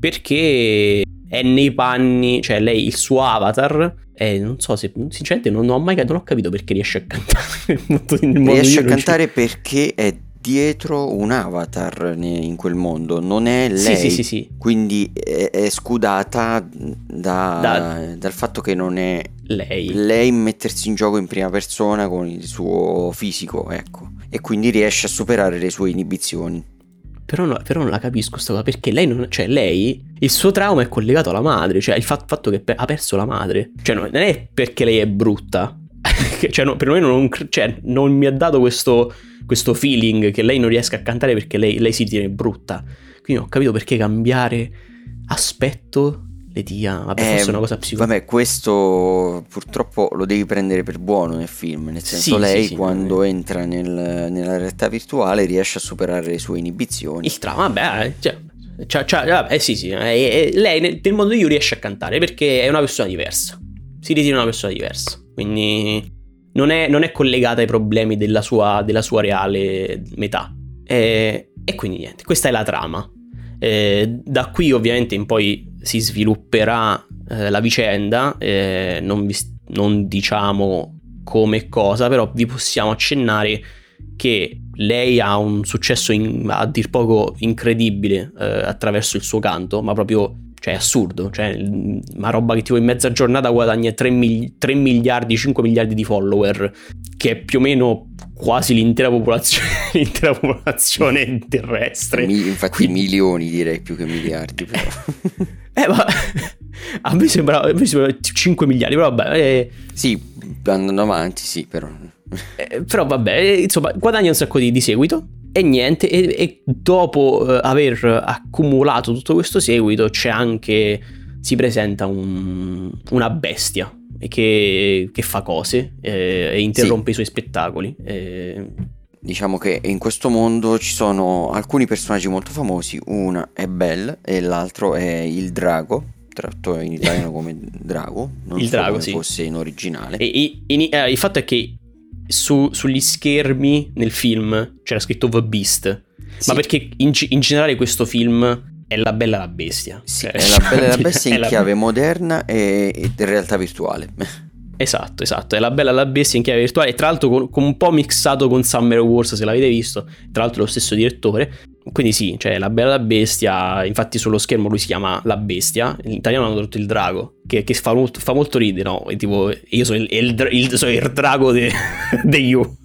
S1: perché è nei panni, cioè lei, il suo avatar, è, non so se, sinceramente non, ho mai non ho capito perché riesce a cantare. [LAUGHS]
S2: riesce a cantare perché è dietro un avatar in quel mondo, non è lei. Sì,
S1: sì, sì, sì.
S2: Quindi è, è scudata da, da, dal fatto che non è
S1: lei.
S2: lei mettersi in gioco in prima persona con il suo fisico, ecco. E quindi riesce a superare le sue inibizioni.
S1: Però, no, però non la capisco questa cosa perché lei non. Cioè, lei. Il suo trauma è collegato alla madre. Cioè, il fatto, fatto che ha perso la madre. Cioè, non è perché lei è brutta. [LAUGHS] cioè, no, perlomeno non, cioè, non mi ha dato questo, questo, feeling che lei non riesca a cantare perché lei, lei si tiene brutta. Quindi ho capito perché cambiare aspetto le dia, vabbè, eh, forse è una cosa psicologica.
S2: Vabbè, questo purtroppo lo devi prendere per buono nel film, nel senso sì, lei sì, quando sì, entra nel, nella realtà virtuale riesce a superare le sue inibizioni.
S1: Il trauma, vabbè, eh, cioè, cioè, cioè, vabbè, sì, sì, eh, lei nel, nel mondo di You riesce a cantare perché è una persona diversa, si ritira una persona diversa, quindi non è, non è collegata ai problemi della sua, della sua reale metà. E, e, quindi niente, questa è la trama. Eh, da qui ovviamente in poi si svilupperà eh, la vicenda, eh, non, vi, non diciamo come cosa, però vi possiamo accennare che lei ha un successo in, a dir poco incredibile eh, attraverso il suo canto, ma proprio cioè assurdo, cioè una roba che tipo in mezza giornata guadagna 3, mil- 3 miliardi, 5 miliardi di follower, che è più o meno quasi l'intera popolazione, [LAUGHS] l'intera popolazione terrestre.
S2: Mi, infatti Quindi... milioni direi più che miliardi però. [LAUGHS]
S1: eh ma [LAUGHS] a me sembra, a me sembra 5 miliardi, però vabbè. Eh...
S2: Sì, andando avanti sì però.
S1: Eh, però vabbè, eh, insomma guadagna un sacco di, di seguito e niente, e, e dopo eh, aver accumulato tutto questo seguito c'è anche, si presenta un, una bestia che, che fa cose eh, e interrompe sì. i suoi spettacoli. Eh.
S2: Diciamo che in questo mondo ci sono alcuni personaggi molto famosi, una è Belle e l'altro è il drago, tratto in [LAUGHS] italiano come drago, non il so drago, come sì. fosse in originale.
S1: E, in, in, eh, il fatto è che su, sugli schermi nel film c'era scritto The Beast. Sì. Ma perché in, in, generale questo film è la bella e la bestia.
S2: Sì, cioè, è la bella e la [LAUGHS] bestia in chiave moderna e, e in realtà virtuale.
S1: Esatto, esatto, è la bella la bestia in chiave virtuale tra l'altro con, con, un po' mixato con Summer Wars se l'avete visto, tra l'altro è lo stesso direttore, quindi sì, cioè la bella la bestia, infatti sullo schermo lui si chiama la bestia, in italiano hanno tradotto il drago, che, che fa, molto, fa, molto, ridere, no? E tipo, io sono il, il, il, sono il drago di de [LAUGHS] You.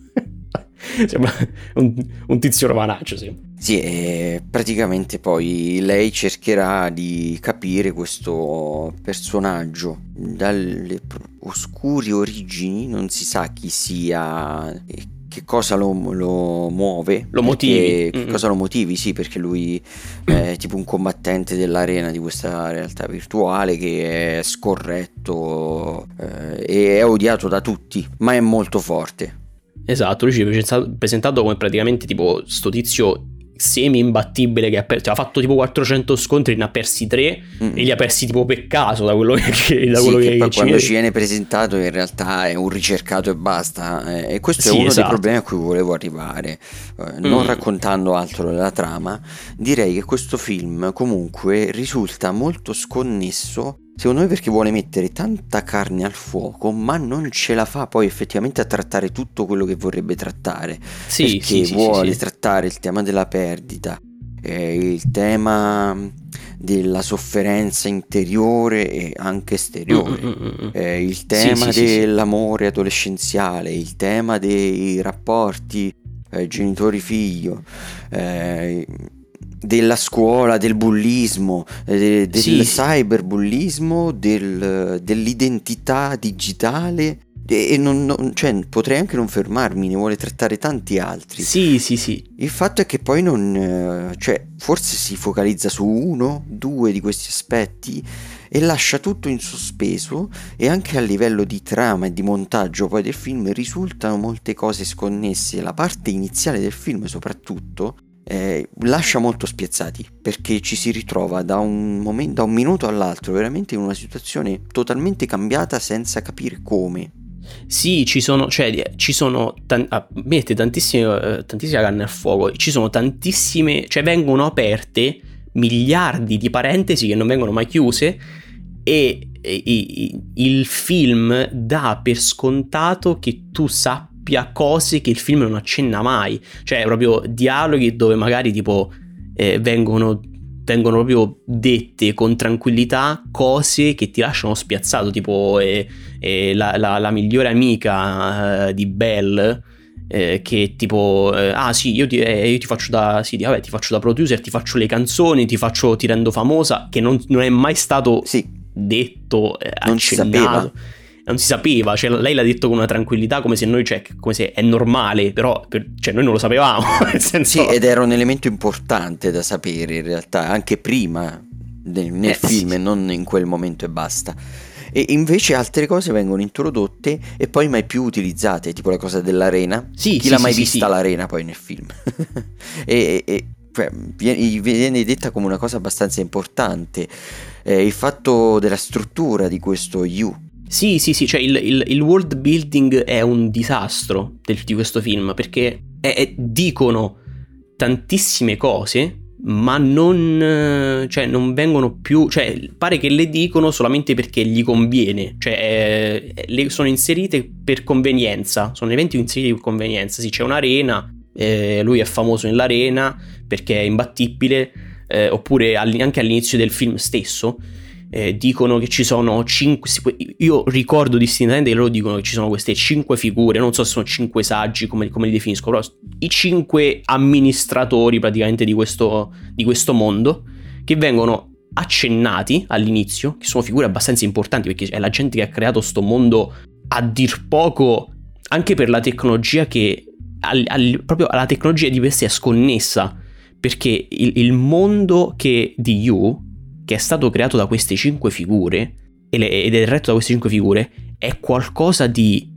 S1: [LAUGHS] sembra un, un, tizio romanaccio, sì.
S2: Sì, e praticamente poi lei cercherà di capire questo personaggio dalle oscure origini, non si sa chi sia e che cosa lo, lo muove.
S1: Lo motivi.
S2: Che mm-hmm. cosa lo motivi, sì, perché lui è tipo un combattente dell'arena di questa realtà virtuale che è scorretto eh, e è odiato da tutti, ma è molto forte.
S1: Esatto, lui ci è presentato come praticamente tipo sto tizio semi imbattibile che ha, per- cioè, ha, fatto tipo 400 scontri ne ha persi 3 mm. e li ha persi tipo per caso da quello che, da
S2: sì,
S1: quello
S2: che, che ci quando ci viene presentato in realtà è un ricercato e basta eh, e questo sì, è uno esatto. dei problemi a cui volevo arrivare eh, non mm. raccontando altro della trama direi che questo film comunque risulta molto sconnesso Secondo me perché vuole mettere tanta carne al fuoco, ma non ce la fa poi effettivamente a trattare tutto quello che vorrebbe trattare. Sì, perché sì, vuole sì, trattare il tema della perdita, eh, il tema della sofferenza interiore e anche esteriore, mm, mm, mm, eh, il tema dell'amore adolescenziale, il tema dei rapporti eh, genitori-figlio. Eh, della scuola, del bullismo, eh, del sì, cyberbullismo, del, dell'identità digitale. E non, non, cioè, potrei anche non fermarmi, ne vuole trattare tanti altri.
S1: Sì, sì, sì.
S2: Il fatto è che poi non. Eh, cioè, forse si focalizza su uno, due di questi aspetti e lascia tutto in sospeso e anche a livello di trama e di montaggio poi del film risultano molte cose sconnesse. La parte iniziale del film soprattutto eh, lascia molto spiazzati perché ci si ritrova da un, momento, da un minuto all'altro veramente in una situazione totalmente cambiata senza capire come.
S1: Sì, ci sono, cioè, ci sono, tan- ah, mette tantissime, eh, tantissima carne al fuoco, ci sono tantissime, cioè vengono aperte miliardi di parentesi che non vengono mai chiuse e, e, e il film dà per scontato che tu sappia abbia cose che il film non accenna mai, cioè proprio dialoghi dove magari tipo eh, vengono, vengono proprio dette con tranquillità cose che ti lasciano spiazzato, tipo eh, eh, la, la, la, migliore amica eh, di Belle. Eh, che tipo eh, ah sì io ti, eh, io ti faccio da sì, vabbè, ti faccio da producer ti faccio le canzoni ti faccio ti rendo famosa che non, non è mai stato sì. detto eh, non accennato non si sapeva, cioè lei l'ha detto con una tranquillità come se noi, cioè, come se è normale, però per, cioè, noi non lo sapevamo. [LAUGHS] Senso...
S2: Sì, ed era un elemento importante da sapere in realtà, anche prima nel, nel eh, film, sì. non in quel momento e basta. E invece altre cose vengono introdotte e poi mai più utilizzate, tipo la cosa dell'arena. Sì, Chi sì, l'ha mai sì, vista l'arena poi nel film? [LAUGHS] e, e cioè, viene detta come una cosa abbastanza importante. Eh, il fatto della struttura di questo U.
S1: Sì, sì, sì, cioè il, il, il world building è un disastro del, di questo film perché è, è, dicono tantissime cose ma non, cioè, non vengono più, cioè pare che le dicono solamente perché gli conviene, cioè eh, le sono inserite per convenienza, sono eventi inseriti per convenienza, sì c'è un'arena, eh, lui è famoso nell'arena perché è imbattibile, eh, oppure anche all'inizio del film stesso eh, dicono che ci sono 5 io ricordo distintamente che loro dicono che ci sono queste 5 figure non so se sono 5 saggi come, come li definisco però i 5 amministratori praticamente di questo, di questo mondo che vengono accennati all'inizio che sono figure abbastanza importanti perché è la gente che ha creato questo mondo a dir poco anche per la tecnologia che al, al, proprio la tecnologia di per sé è sconnessa perché il, il mondo che di You che è stato creato da queste cinque figure ed è retto da queste cinque figure è qualcosa di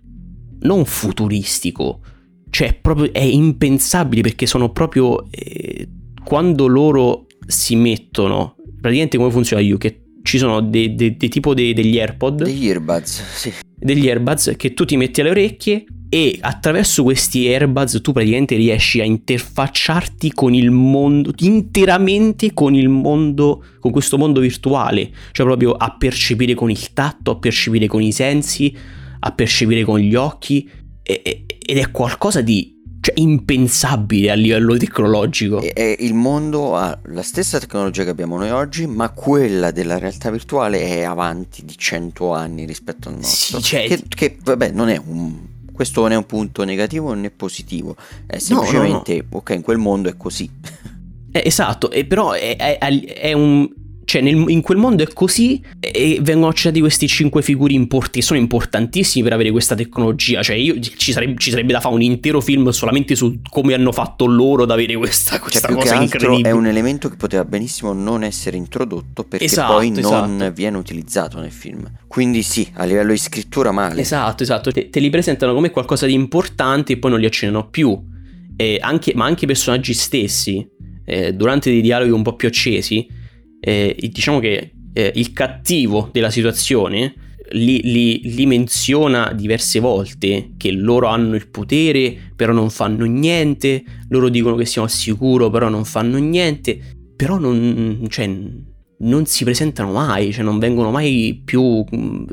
S1: non futuristico, cioè proprio è impensabile perché sono proprio eh, quando loro si mettono, praticamente come funziona che ci sono dei, dei, dei tipo dei, degli AirPod,
S2: degli earbuds, sì.
S1: degli earbuds che tu ti metti alle orecchie e attraverso questi earbuds tu praticamente riesci a interfacciarti con il mondo interamente con il mondo con questo mondo virtuale. Cioè proprio a percepire con il tatto a percepire con i sensi a percepire con gli occhi. E, ed è qualcosa di cioè, impensabile a livello tecnologico.
S2: E, il mondo ha la stessa tecnologia che abbiamo noi oggi, ma quella della realtà virtuale è avanti di 100 anni rispetto al nostro. Sì, cioè... che, che, vabbè, non è un questo non è un punto negativo né positivo, è semplicemente, no, no, no. ok, in quel mondo è così.
S1: Eh, esatto, e però è, è, è un, cioè nel, in quel mondo è così e vengono accennati questi cinque figure importanti, sono importantissimi per avere questa tecnologia, cioè io, ci, sarebbe, ci, sarebbe, da fare un intero film solamente su come hanno fatto loro ad avere questa, cioè, questa
S2: cioè,
S1: cosa incredibile.
S2: È un elemento che poteva benissimo non essere introdotto perché esatto, poi non esatto. viene utilizzato nel film. Quindi sì, a livello di scrittura male.
S1: Esatto, esatto, te, te li presentano come qualcosa di importante e poi non li accennano più. Anche, ma anche i personaggi stessi, eh, durante dei dialoghi un po' più accesi, eh, diciamo che eh, il cattivo della situazione li, li, li, menziona diverse volte che loro hanno il potere però non fanno niente, loro dicono che siamo al sicuro però non fanno niente, però non, cioè, non si presentano mai, cioè non vengono mai più mm,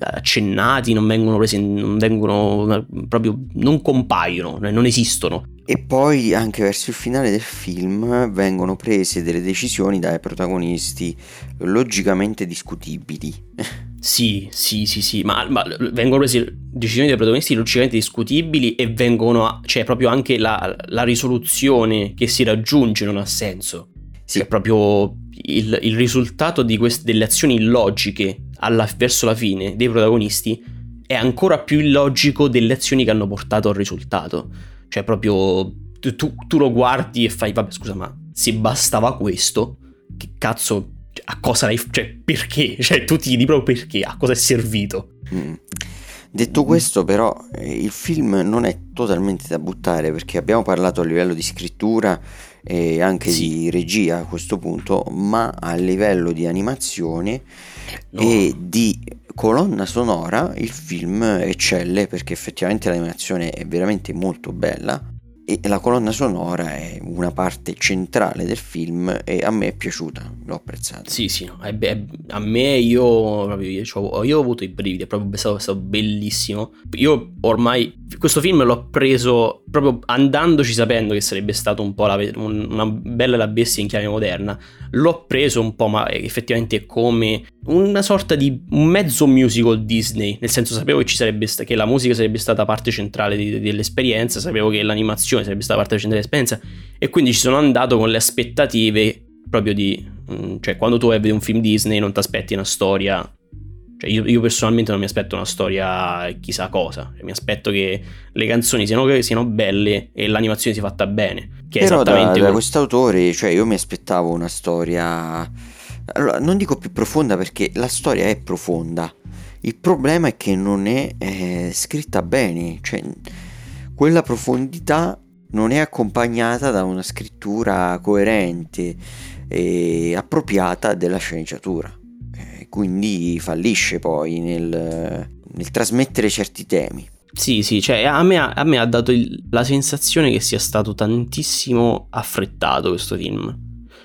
S1: accennati, non vengono, presen- non vengono proprio, non compaiono, non esistono.
S2: E poi anche verso il finale del film vengono prese delle decisioni dai protagonisti logicamente discutibili. [LAUGHS]
S1: Sì, sì, sì, sì, ma, ma, vengono prese decisioni dai protagonisti logicamente discutibili e vengono, cioè proprio anche la, la risoluzione che si raggiunge non ha senso. Sì. È proprio il, il risultato queste, delle azioni illogiche alla, verso la fine dei protagonisti è ancora più illogico delle azioni che hanno portato al risultato. Cioè, proprio tu, tu, lo guardi e fai, vabbè, scusa, ma se bastava questo, che cazzo, a cosa l'hai, cioè, perché? [LAUGHS] Cioè, tu ti chiedi proprio perché, a cosa è servito. Mm.
S2: Detto questo, però, eh, il film non è totalmente da buttare perché abbiamo parlato a livello di scrittura e anche sì. di regia a questo punto, ma a livello di animazione no. e di colonna sonora il film eccelle perché effettivamente l'animazione è veramente molto bella e la colonna sonora è una parte centrale del film e a me è piaciuta, l'ho apprezzata.
S1: Sì, sì, no, è, è, a me io, proprio, io, io, ho avuto i brividi, è proprio stato, stato bellissimo. Io ormai questo film l'ho preso proprio andandoci sapendo che sarebbe stato un po' la, una bella la bestia in chiave moderna. L'ho preso un po', ma effettivamente come una sorta di un mezzo musical Disney, nel senso sapevo che, ci sarebbe sta- che la musica sarebbe stata parte centrale di, dell'esperienza, sapevo che l'animazione sarebbe stata parte centrale dell'esperienza e quindi ci sono andato con le aspettative proprio di... Mm, cioè quando tu vedi un film Disney non ti aspetti una storia Cioè io, io, personalmente non mi aspetto una storia chissà cosa, cioè, mi aspetto che le canzoni siano, siano, belle e l'animazione sia fatta bene. Che
S2: Però
S1: è esattamente
S2: da, da quest'autore, cioè io mi aspettavo una storia... Allora, non dico più profonda perché la storia è profonda. Il problema è che non è eh, scritta bene, cioè quella profondità non è accompagnata da una scrittura coerente e appropriata della sceneggiatura quindi fallisce poi nel, nel trasmettere certi temi.
S1: Sì, sì, cioè a me, a me ha dato il, la sensazione che sia stato tantissimo affrettato questo film.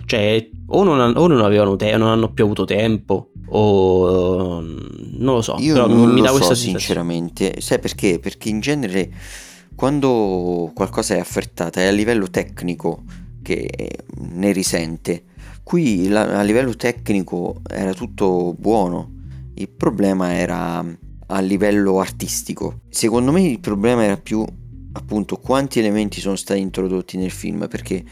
S1: Cioè, o non, o non avevano te- non hanno più avuto tempo, o non lo so.
S2: Io
S1: però
S2: non
S1: mi
S2: lo
S1: dà questa
S2: so sinceramente. Sai perché? Perché in genere quando qualcosa è affrettata è a livello tecnico che ne risente. Qui la, a livello tecnico era tutto buono, il problema era a livello artistico. Secondo me il problema era più appunto quanti elementi sono stati introdotti nel film perché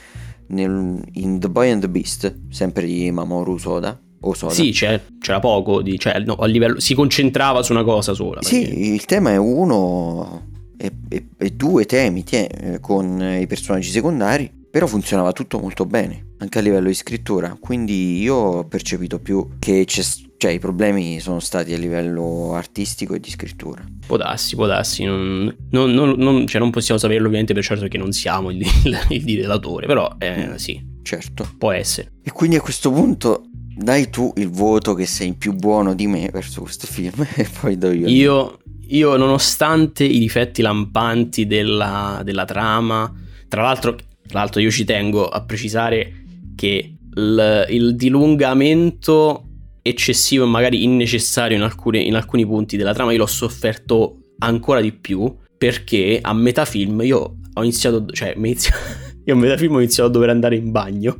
S2: nel, in The Boy and the Beast, sempre di Mamoru Soda, o Soda.
S1: Sì, c'era, c'era poco, di, cioè, no, a livello, si concentrava su una cosa sola.
S2: Sì, perché... il tema è uno e, e, e due temi tie, con i personaggi secondari però funzionava tutto molto bene, anche a livello di scrittura, quindi io ho percepito più che cioè, i problemi sono stati a livello artistico e di scrittura.
S1: Può darsi, può darsi, non, non, non, cioè non possiamo saperlo ovviamente per certo che non siamo il, [LAUGHS] il, il direttore, però eh, mm, sì.
S2: Certo.
S1: Può essere.
S2: E quindi a questo punto dai tu il voto che sei più buono di me verso questo film [LAUGHS] e poi do io.
S1: Io, io nonostante i difetti lampanti della, della trama, tra l'altro tra l'altro io ci tengo a precisare che il, il dilungamento eccessivo e magari innecessario in, alcune, in alcuni punti della trama io l'ho sofferto ancora di più perché a metà film io ho iniziato, cioè inizio, [LAUGHS] io a metà film ho iniziato a dover andare in bagno.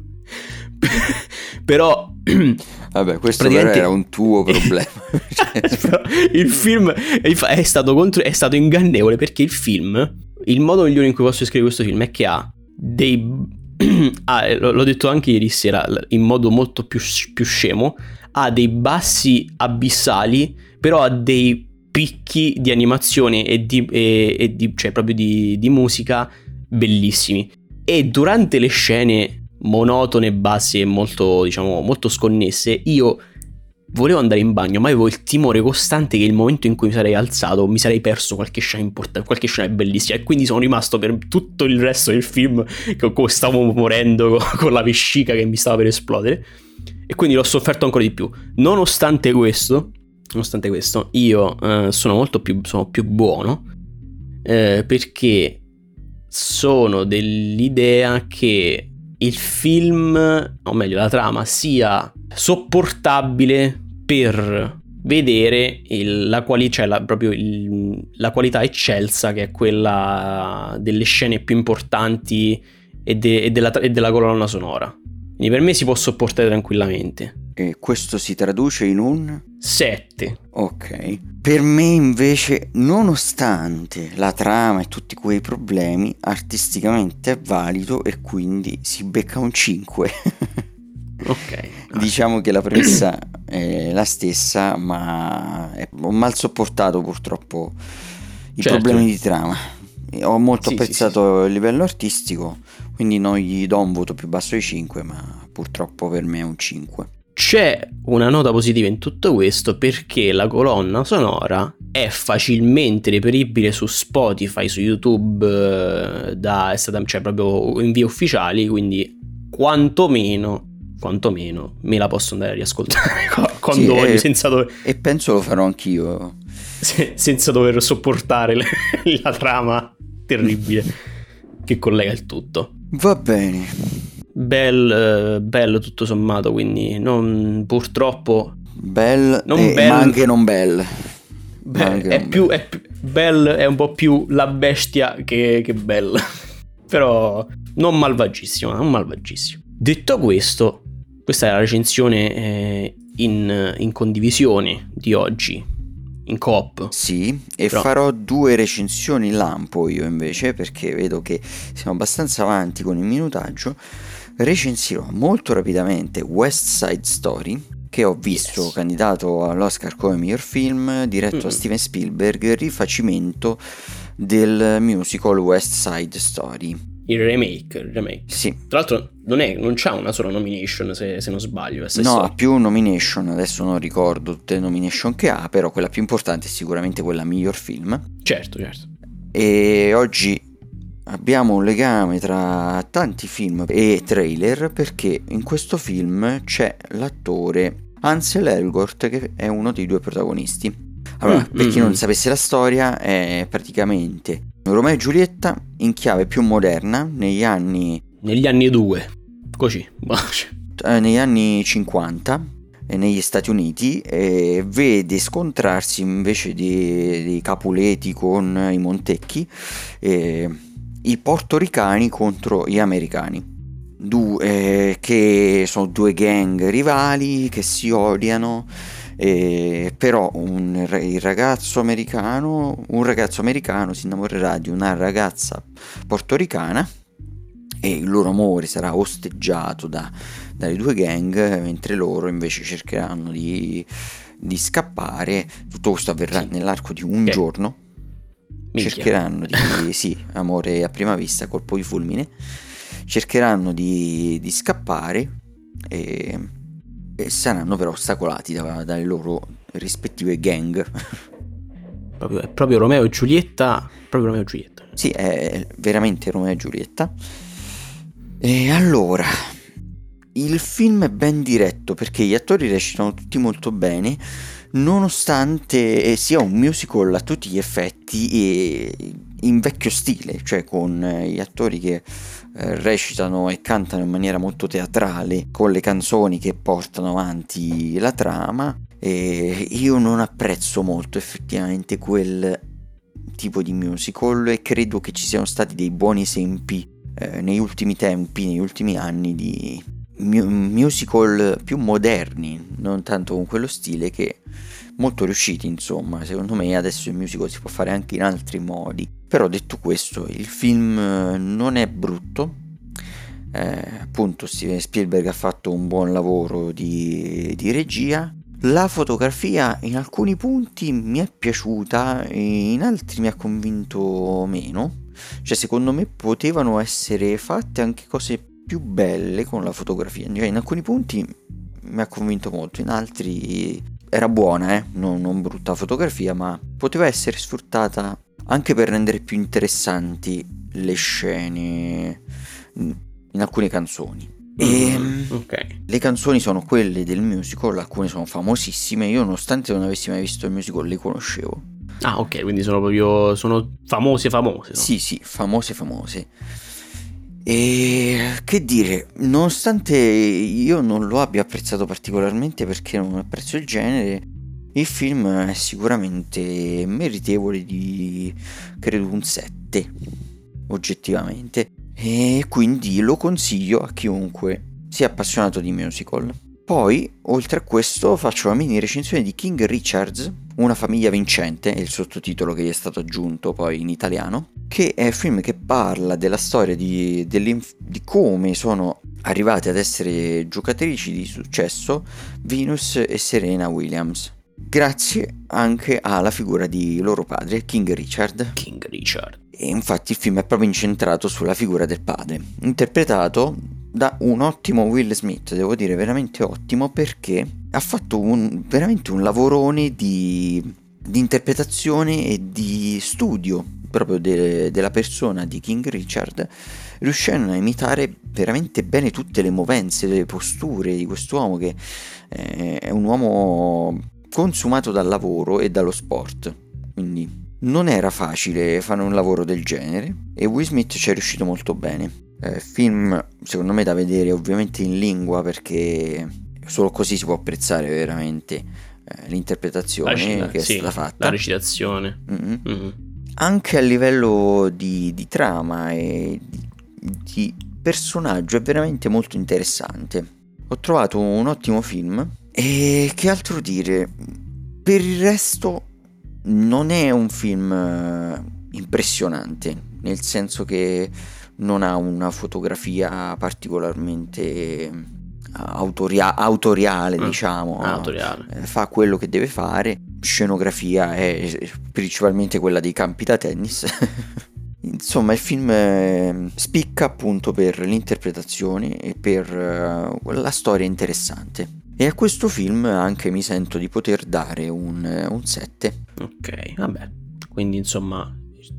S1: [LAUGHS] però [CLEARS THROAT]
S2: Vabbè, questo praticamente... era un tuo [LAUGHS] problema.
S1: il film è stato, contro... è stato ingannevole perché il film, il modo migliore in cui posso descrivere questo film è che ha dei... [CLEARS THROAT] ah, l'ho detto anche ieri sera in modo molto più, più scemo, ha dei bassi abissali, però ha dei picchi di animazione e di, e, e di cioè proprio di, di musica bellissimi. E durante le scene monotone, basse e molto, diciamo, molto sconnesse, io volevo andare in bagno, ma avevo il timore costante che il momento in cui mi sarei alzato mi sarei perso qualche scena importante, qualche scena bellissima. E quindi sono rimasto per tutto il resto del film che stavo morendo con la vescica che mi stava per esplodere. E quindi l'ho sofferto ancora di più. Nonostante questo, nonostante questo, io eh, sono molto più, sono più buono eh, perché sono dell'idea che il film, o meglio la trama, sia sopportabile per vedere il, la, quali, cioè la, il, la qualità eccelsa che è quella delle scene più importanti e, de, e, della, e della colonna sonora. Quindi per me si può sopportare tranquillamente.
S2: E questo si traduce in un
S1: 7.
S2: Ok. Per me invece, nonostante la trama e tutti quei problemi, artisticamente è valido e quindi si becca un 5. [LAUGHS]
S1: ok. [LAUGHS]
S2: Diciamo che la premessa è la stessa, ma ho mal sopportato purtroppo i certo. problemi di trama. Ho molto sì, apprezzato sì, sì. il livello artistico, quindi non gli do un voto più basso di 5, ma purtroppo per me è un 5.
S1: C'è una nota positiva in tutto questo perché la colonna sonora è facilmente reperibile su Spotify, su YouTube, eh, da, è stata, cioè proprio in vie ufficiali, quindi quantomeno quantomeno me la posso andare a riascoltare [LAUGHS] quando sì, voglio,
S2: e,
S1: senza dover...
S2: E penso lo farò anch'io.
S1: Se, senza dover sopportare le, [LAUGHS] la trama terribile che collega il tutto.
S2: Va bene.
S1: Bel, bello tutto sommato, quindi non, purtroppo...
S2: Bell, non eh, bel, ma anche non bell.
S1: Beh, è, non più, è, bell è un po' più la bestia che, che bella. [LAUGHS] Però non malvagissimo, non malvagissimo. Detto questo, questa è la recensione eh, in, in, condivisione di oggi, in coop.
S2: Sì, e Però... farò due recensioni lampo io invece, perché vedo che siamo abbastanza avanti con il minutaggio. Recensirò molto rapidamente West Side Story, che ho visto yes. candidato all'Oscar come miglior film, diretto mm-hmm. da Steven Spielberg, rifacimento del musical West Side Story.
S1: Il remake, il remake.
S2: Sì.
S1: Tra l'altro non, è, non c'ha una sola nomination se, se non sbaglio.
S2: No, ha più nomination, adesso non ricordo tutte le nomination che ha, però quella più importante è sicuramente quella miglior film.
S1: Certo, certo.
S2: E oggi abbiamo un legame tra tanti film e trailer perché in questo film c'è l'attore Ansel Elgort che è uno dei due protagonisti. Allora, mm, per chi mm, non mm. sapesse la storia, è praticamente Romeo e Giulietta in chiave più moderna negli anni...
S1: Negli anni 2, così. [LAUGHS]
S2: eh, negli anni 50 negli Stati Uniti e vede scontrarsi invece dei, Capuleti con i Montecchi eh, i portoricani contro gli americani due, eh, che sono due gang rivali che si odiano eh, però un, il ragazzo americano, un ragazzo americano si innamorerà di una ragazza portoricana e il loro amore sarà osteggiato da, dalle due gang, mentre loro invece cercheranno di, di scappare. Tutto questo avverrà sì. nell'arco di un okay. giorno. Minchia. Cercheranno di, [LAUGHS] sì, amore a prima vista, colpo di fulmine. Cercheranno di, di scappare e e saranno però ostacolati da, dalle loro rispettive gang. [LAUGHS]
S1: Proprio, è proprio Romeo e Giulietta. Proprio Romeo e Giulietta.
S2: Sì, è veramente Romeo e Giulietta. E allora, il film è ben diretto perché gli attori recitano tutti molto bene, nonostante sia un musical a tutti gli effetti e in vecchio stile, cioè con gli attori che eh, recitano e cantano in maniera molto teatrale con le canzoni che portano avanti la trama e io non apprezzo molto effettivamente quel tipo di musical e credo che ci siano stati dei buoni esempi eh, negli ultimi tempi, negli ultimi anni di musical più moderni, non tanto con quello stile che molto riusciti insomma. Secondo me adesso il musical si può fare anche in altri modi. Però detto questo il film eh, non è brutto. Eh, appunto Steven Spielberg ha fatto un buon lavoro di, di regia. La fotografia in alcuni punti mi è piaciuta in altri mi ha convinto meno. Cioè secondo me potevano essere fatte anche cose più belle con la fotografia cioè, in alcuni punti mi ha convinto molto in altri era buona, eh? non, non brutta fotografia, ma poteva essere sfruttata anche per rendere più interessanti le scene in alcune canzoni. E mm, okay. le canzoni sono quelle del musical, alcune sono famosissime. Io, nonostante non avessi mai visto il musical, le conoscevo.
S1: Ah, ok, quindi sono proprio sono famose, famose. No?
S2: Sì, sì, famose, famose. E che dire, nonostante io non lo abbia apprezzato particolarmente perché non apprezzo il genere, il film è sicuramente meritevole di credo un 7 oggettivamente e quindi lo consiglio a chiunque sia appassionato di musical. Poi, oltre a questo, faccio la mini recensione di King Richards, Una famiglia vincente, è il sottotitolo che gli è stato aggiunto poi in italiano, che è un film che parla della storia di, di come sono arrivate ad essere giocatrici di successo Venus e Serena Williams. Grazie anche alla figura di loro padre, King Richard.
S1: King Richard.
S2: E infatti il film è proprio incentrato sulla figura del padre, interpretato da un ottimo Will Smith, devo dire veramente ottimo perché ha fatto un, veramente un lavorone di, di interpretazione e di studio proprio de, della persona di King Richard, riuscendo a imitare veramente bene tutte le movenze, le posture di quest'uomo che eh, è un uomo consumato dal lavoro e dallo sport. Quindi non era facile fare un lavoro del genere e Will Smith ci è riuscito molto bene. Eh, film secondo me da vedere ovviamente in lingua perché solo così si può apprezzare veramente eh, l'interpretazione recita- che è sì, stata fatta.
S1: La recitazione.
S2: Mm-hmm. Mm-hmm. Anche a livello di, di trama e di, di personaggio è veramente molto interessante. Ho trovato un ottimo film e che altro dire? Per il resto non è un film eh, impressionante, nel senso che non ha una fotografia particolarmente autoria- autoriale, mm. diciamo.
S1: Autoriale.
S2: Eh, fa quello che deve fare. Scenografia è principalmente quella dei campi da tennis. [LAUGHS] Insomma, il film eh, spicca appunto per l'interpretazione e per uh, la storia interessante. E a questo film anche mi sento di poter dare un, un 7.
S1: Ok, vabbè. Quindi insomma,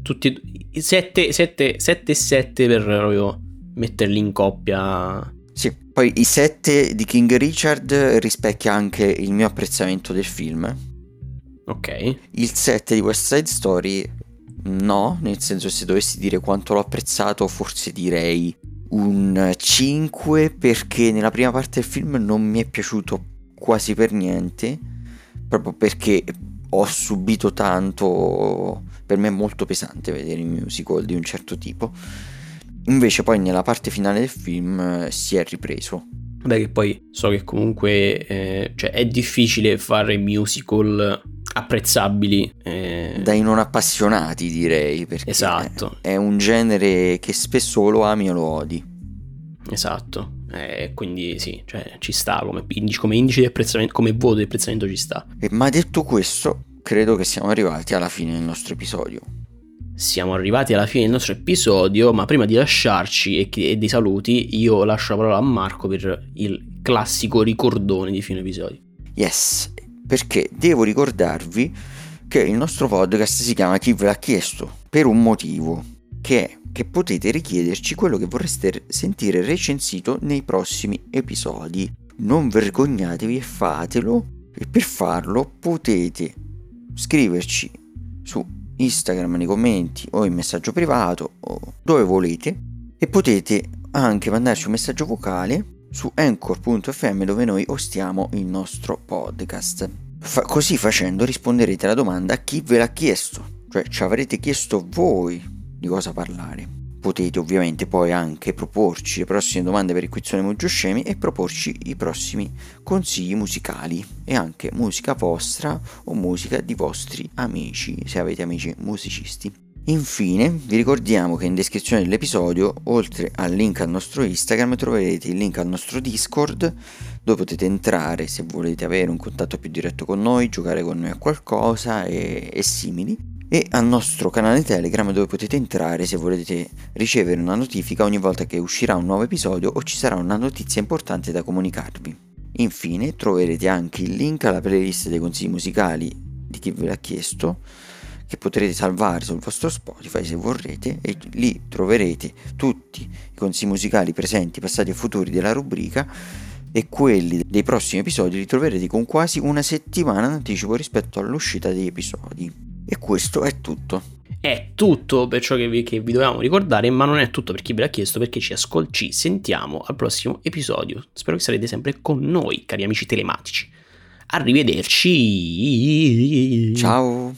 S1: tutti 7 7 7 7 per proprio metterli in coppia.
S2: Sì, poi i 7 di King Richard rispecchia anche il mio apprezzamento del film.
S1: Ok.
S2: Il 7 di West Side Story no, nel senso se dovessi dire quanto l'ho apprezzato forse direi un 5 perché nella prima parte del film non mi è piaciuto quasi per niente, proprio perché ho subito tanto, per me è molto pesante vedere un musical di un certo tipo. Invece poi nella parte finale del film eh, si è ripreso.
S1: Beh, che poi so che comunque eh, cioè è difficile fare musical apprezzabili.
S2: Eh... Dai non appassionati direi, perché
S1: esatto.
S2: è un genere che spesso o lo ami o lo odi.
S1: Esatto, eh, quindi sì, cioè, ci sta come, come indice di apprezzamento, come voto di apprezzamento ci sta.
S2: E, ma detto questo, credo che siamo arrivati alla fine del nostro episodio.
S1: Siamo arrivati alla fine del nostro episodio, ma prima di lasciarci e, e dei saluti, io lascio la parola a Marco per il classico ricordone di fine episodio.
S2: Yes, perché devo ricordarvi che il nostro podcast si chiama Chi ve l'ha chiesto per un motivo, che è che potete richiederci quello che vorreste sentire recensito nei prossimi episodi. Non vergognatevi e fatelo e per farlo potete scriverci su Instagram nei commenti o in messaggio privato o dove volete e potete anche mandarci un messaggio vocale su anchor.fm dove noi ostiamo il nostro podcast. Fa- così facendo risponderete alla domanda a chi ve l'ha chiesto, cioè ci avrete chiesto voi di cosa parlare. Potete ovviamente poi anche proporci le prossime domande per il quizzone Moggio Scemi e proporci i prossimi consigli musicali e anche musica vostra o musica di vostri amici, se avete amici musicisti. Infine vi ricordiamo che in descrizione dell'episodio, oltre al link al nostro Instagram, troverete il link al nostro Discord, dove potete entrare se volete avere un contatto più diretto con noi, giocare con noi a qualcosa e, e simili, e al nostro canale Telegram dove potete entrare se volete ricevere una notifica ogni volta che uscirà un nuovo episodio o ci sarà una notizia importante da comunicarvi. Infine troverete anche il link alla playlist dei consigli musicali di chi ve l'ha chiesto che potrete salvare sul vostro Spotify se vorrete e lì troverete tutti i consigli musicali presenti, passati e futuri della rubrica e quelli dei prossimi episodi li troverete con quasi una settimana in anticipo rispetto all'uscita degli episodi. E questo è tutto.
S1: È tutto per ciò che vi, che vi dovevamo ricordare, ma non è tutto per chi ve l'ha chiesto, perché ci ascolti, ci sentiamo al prossimo episodio. Spero che sarete sempre con noi, cari amici telematici. Arrivederci.
S2: Ciao.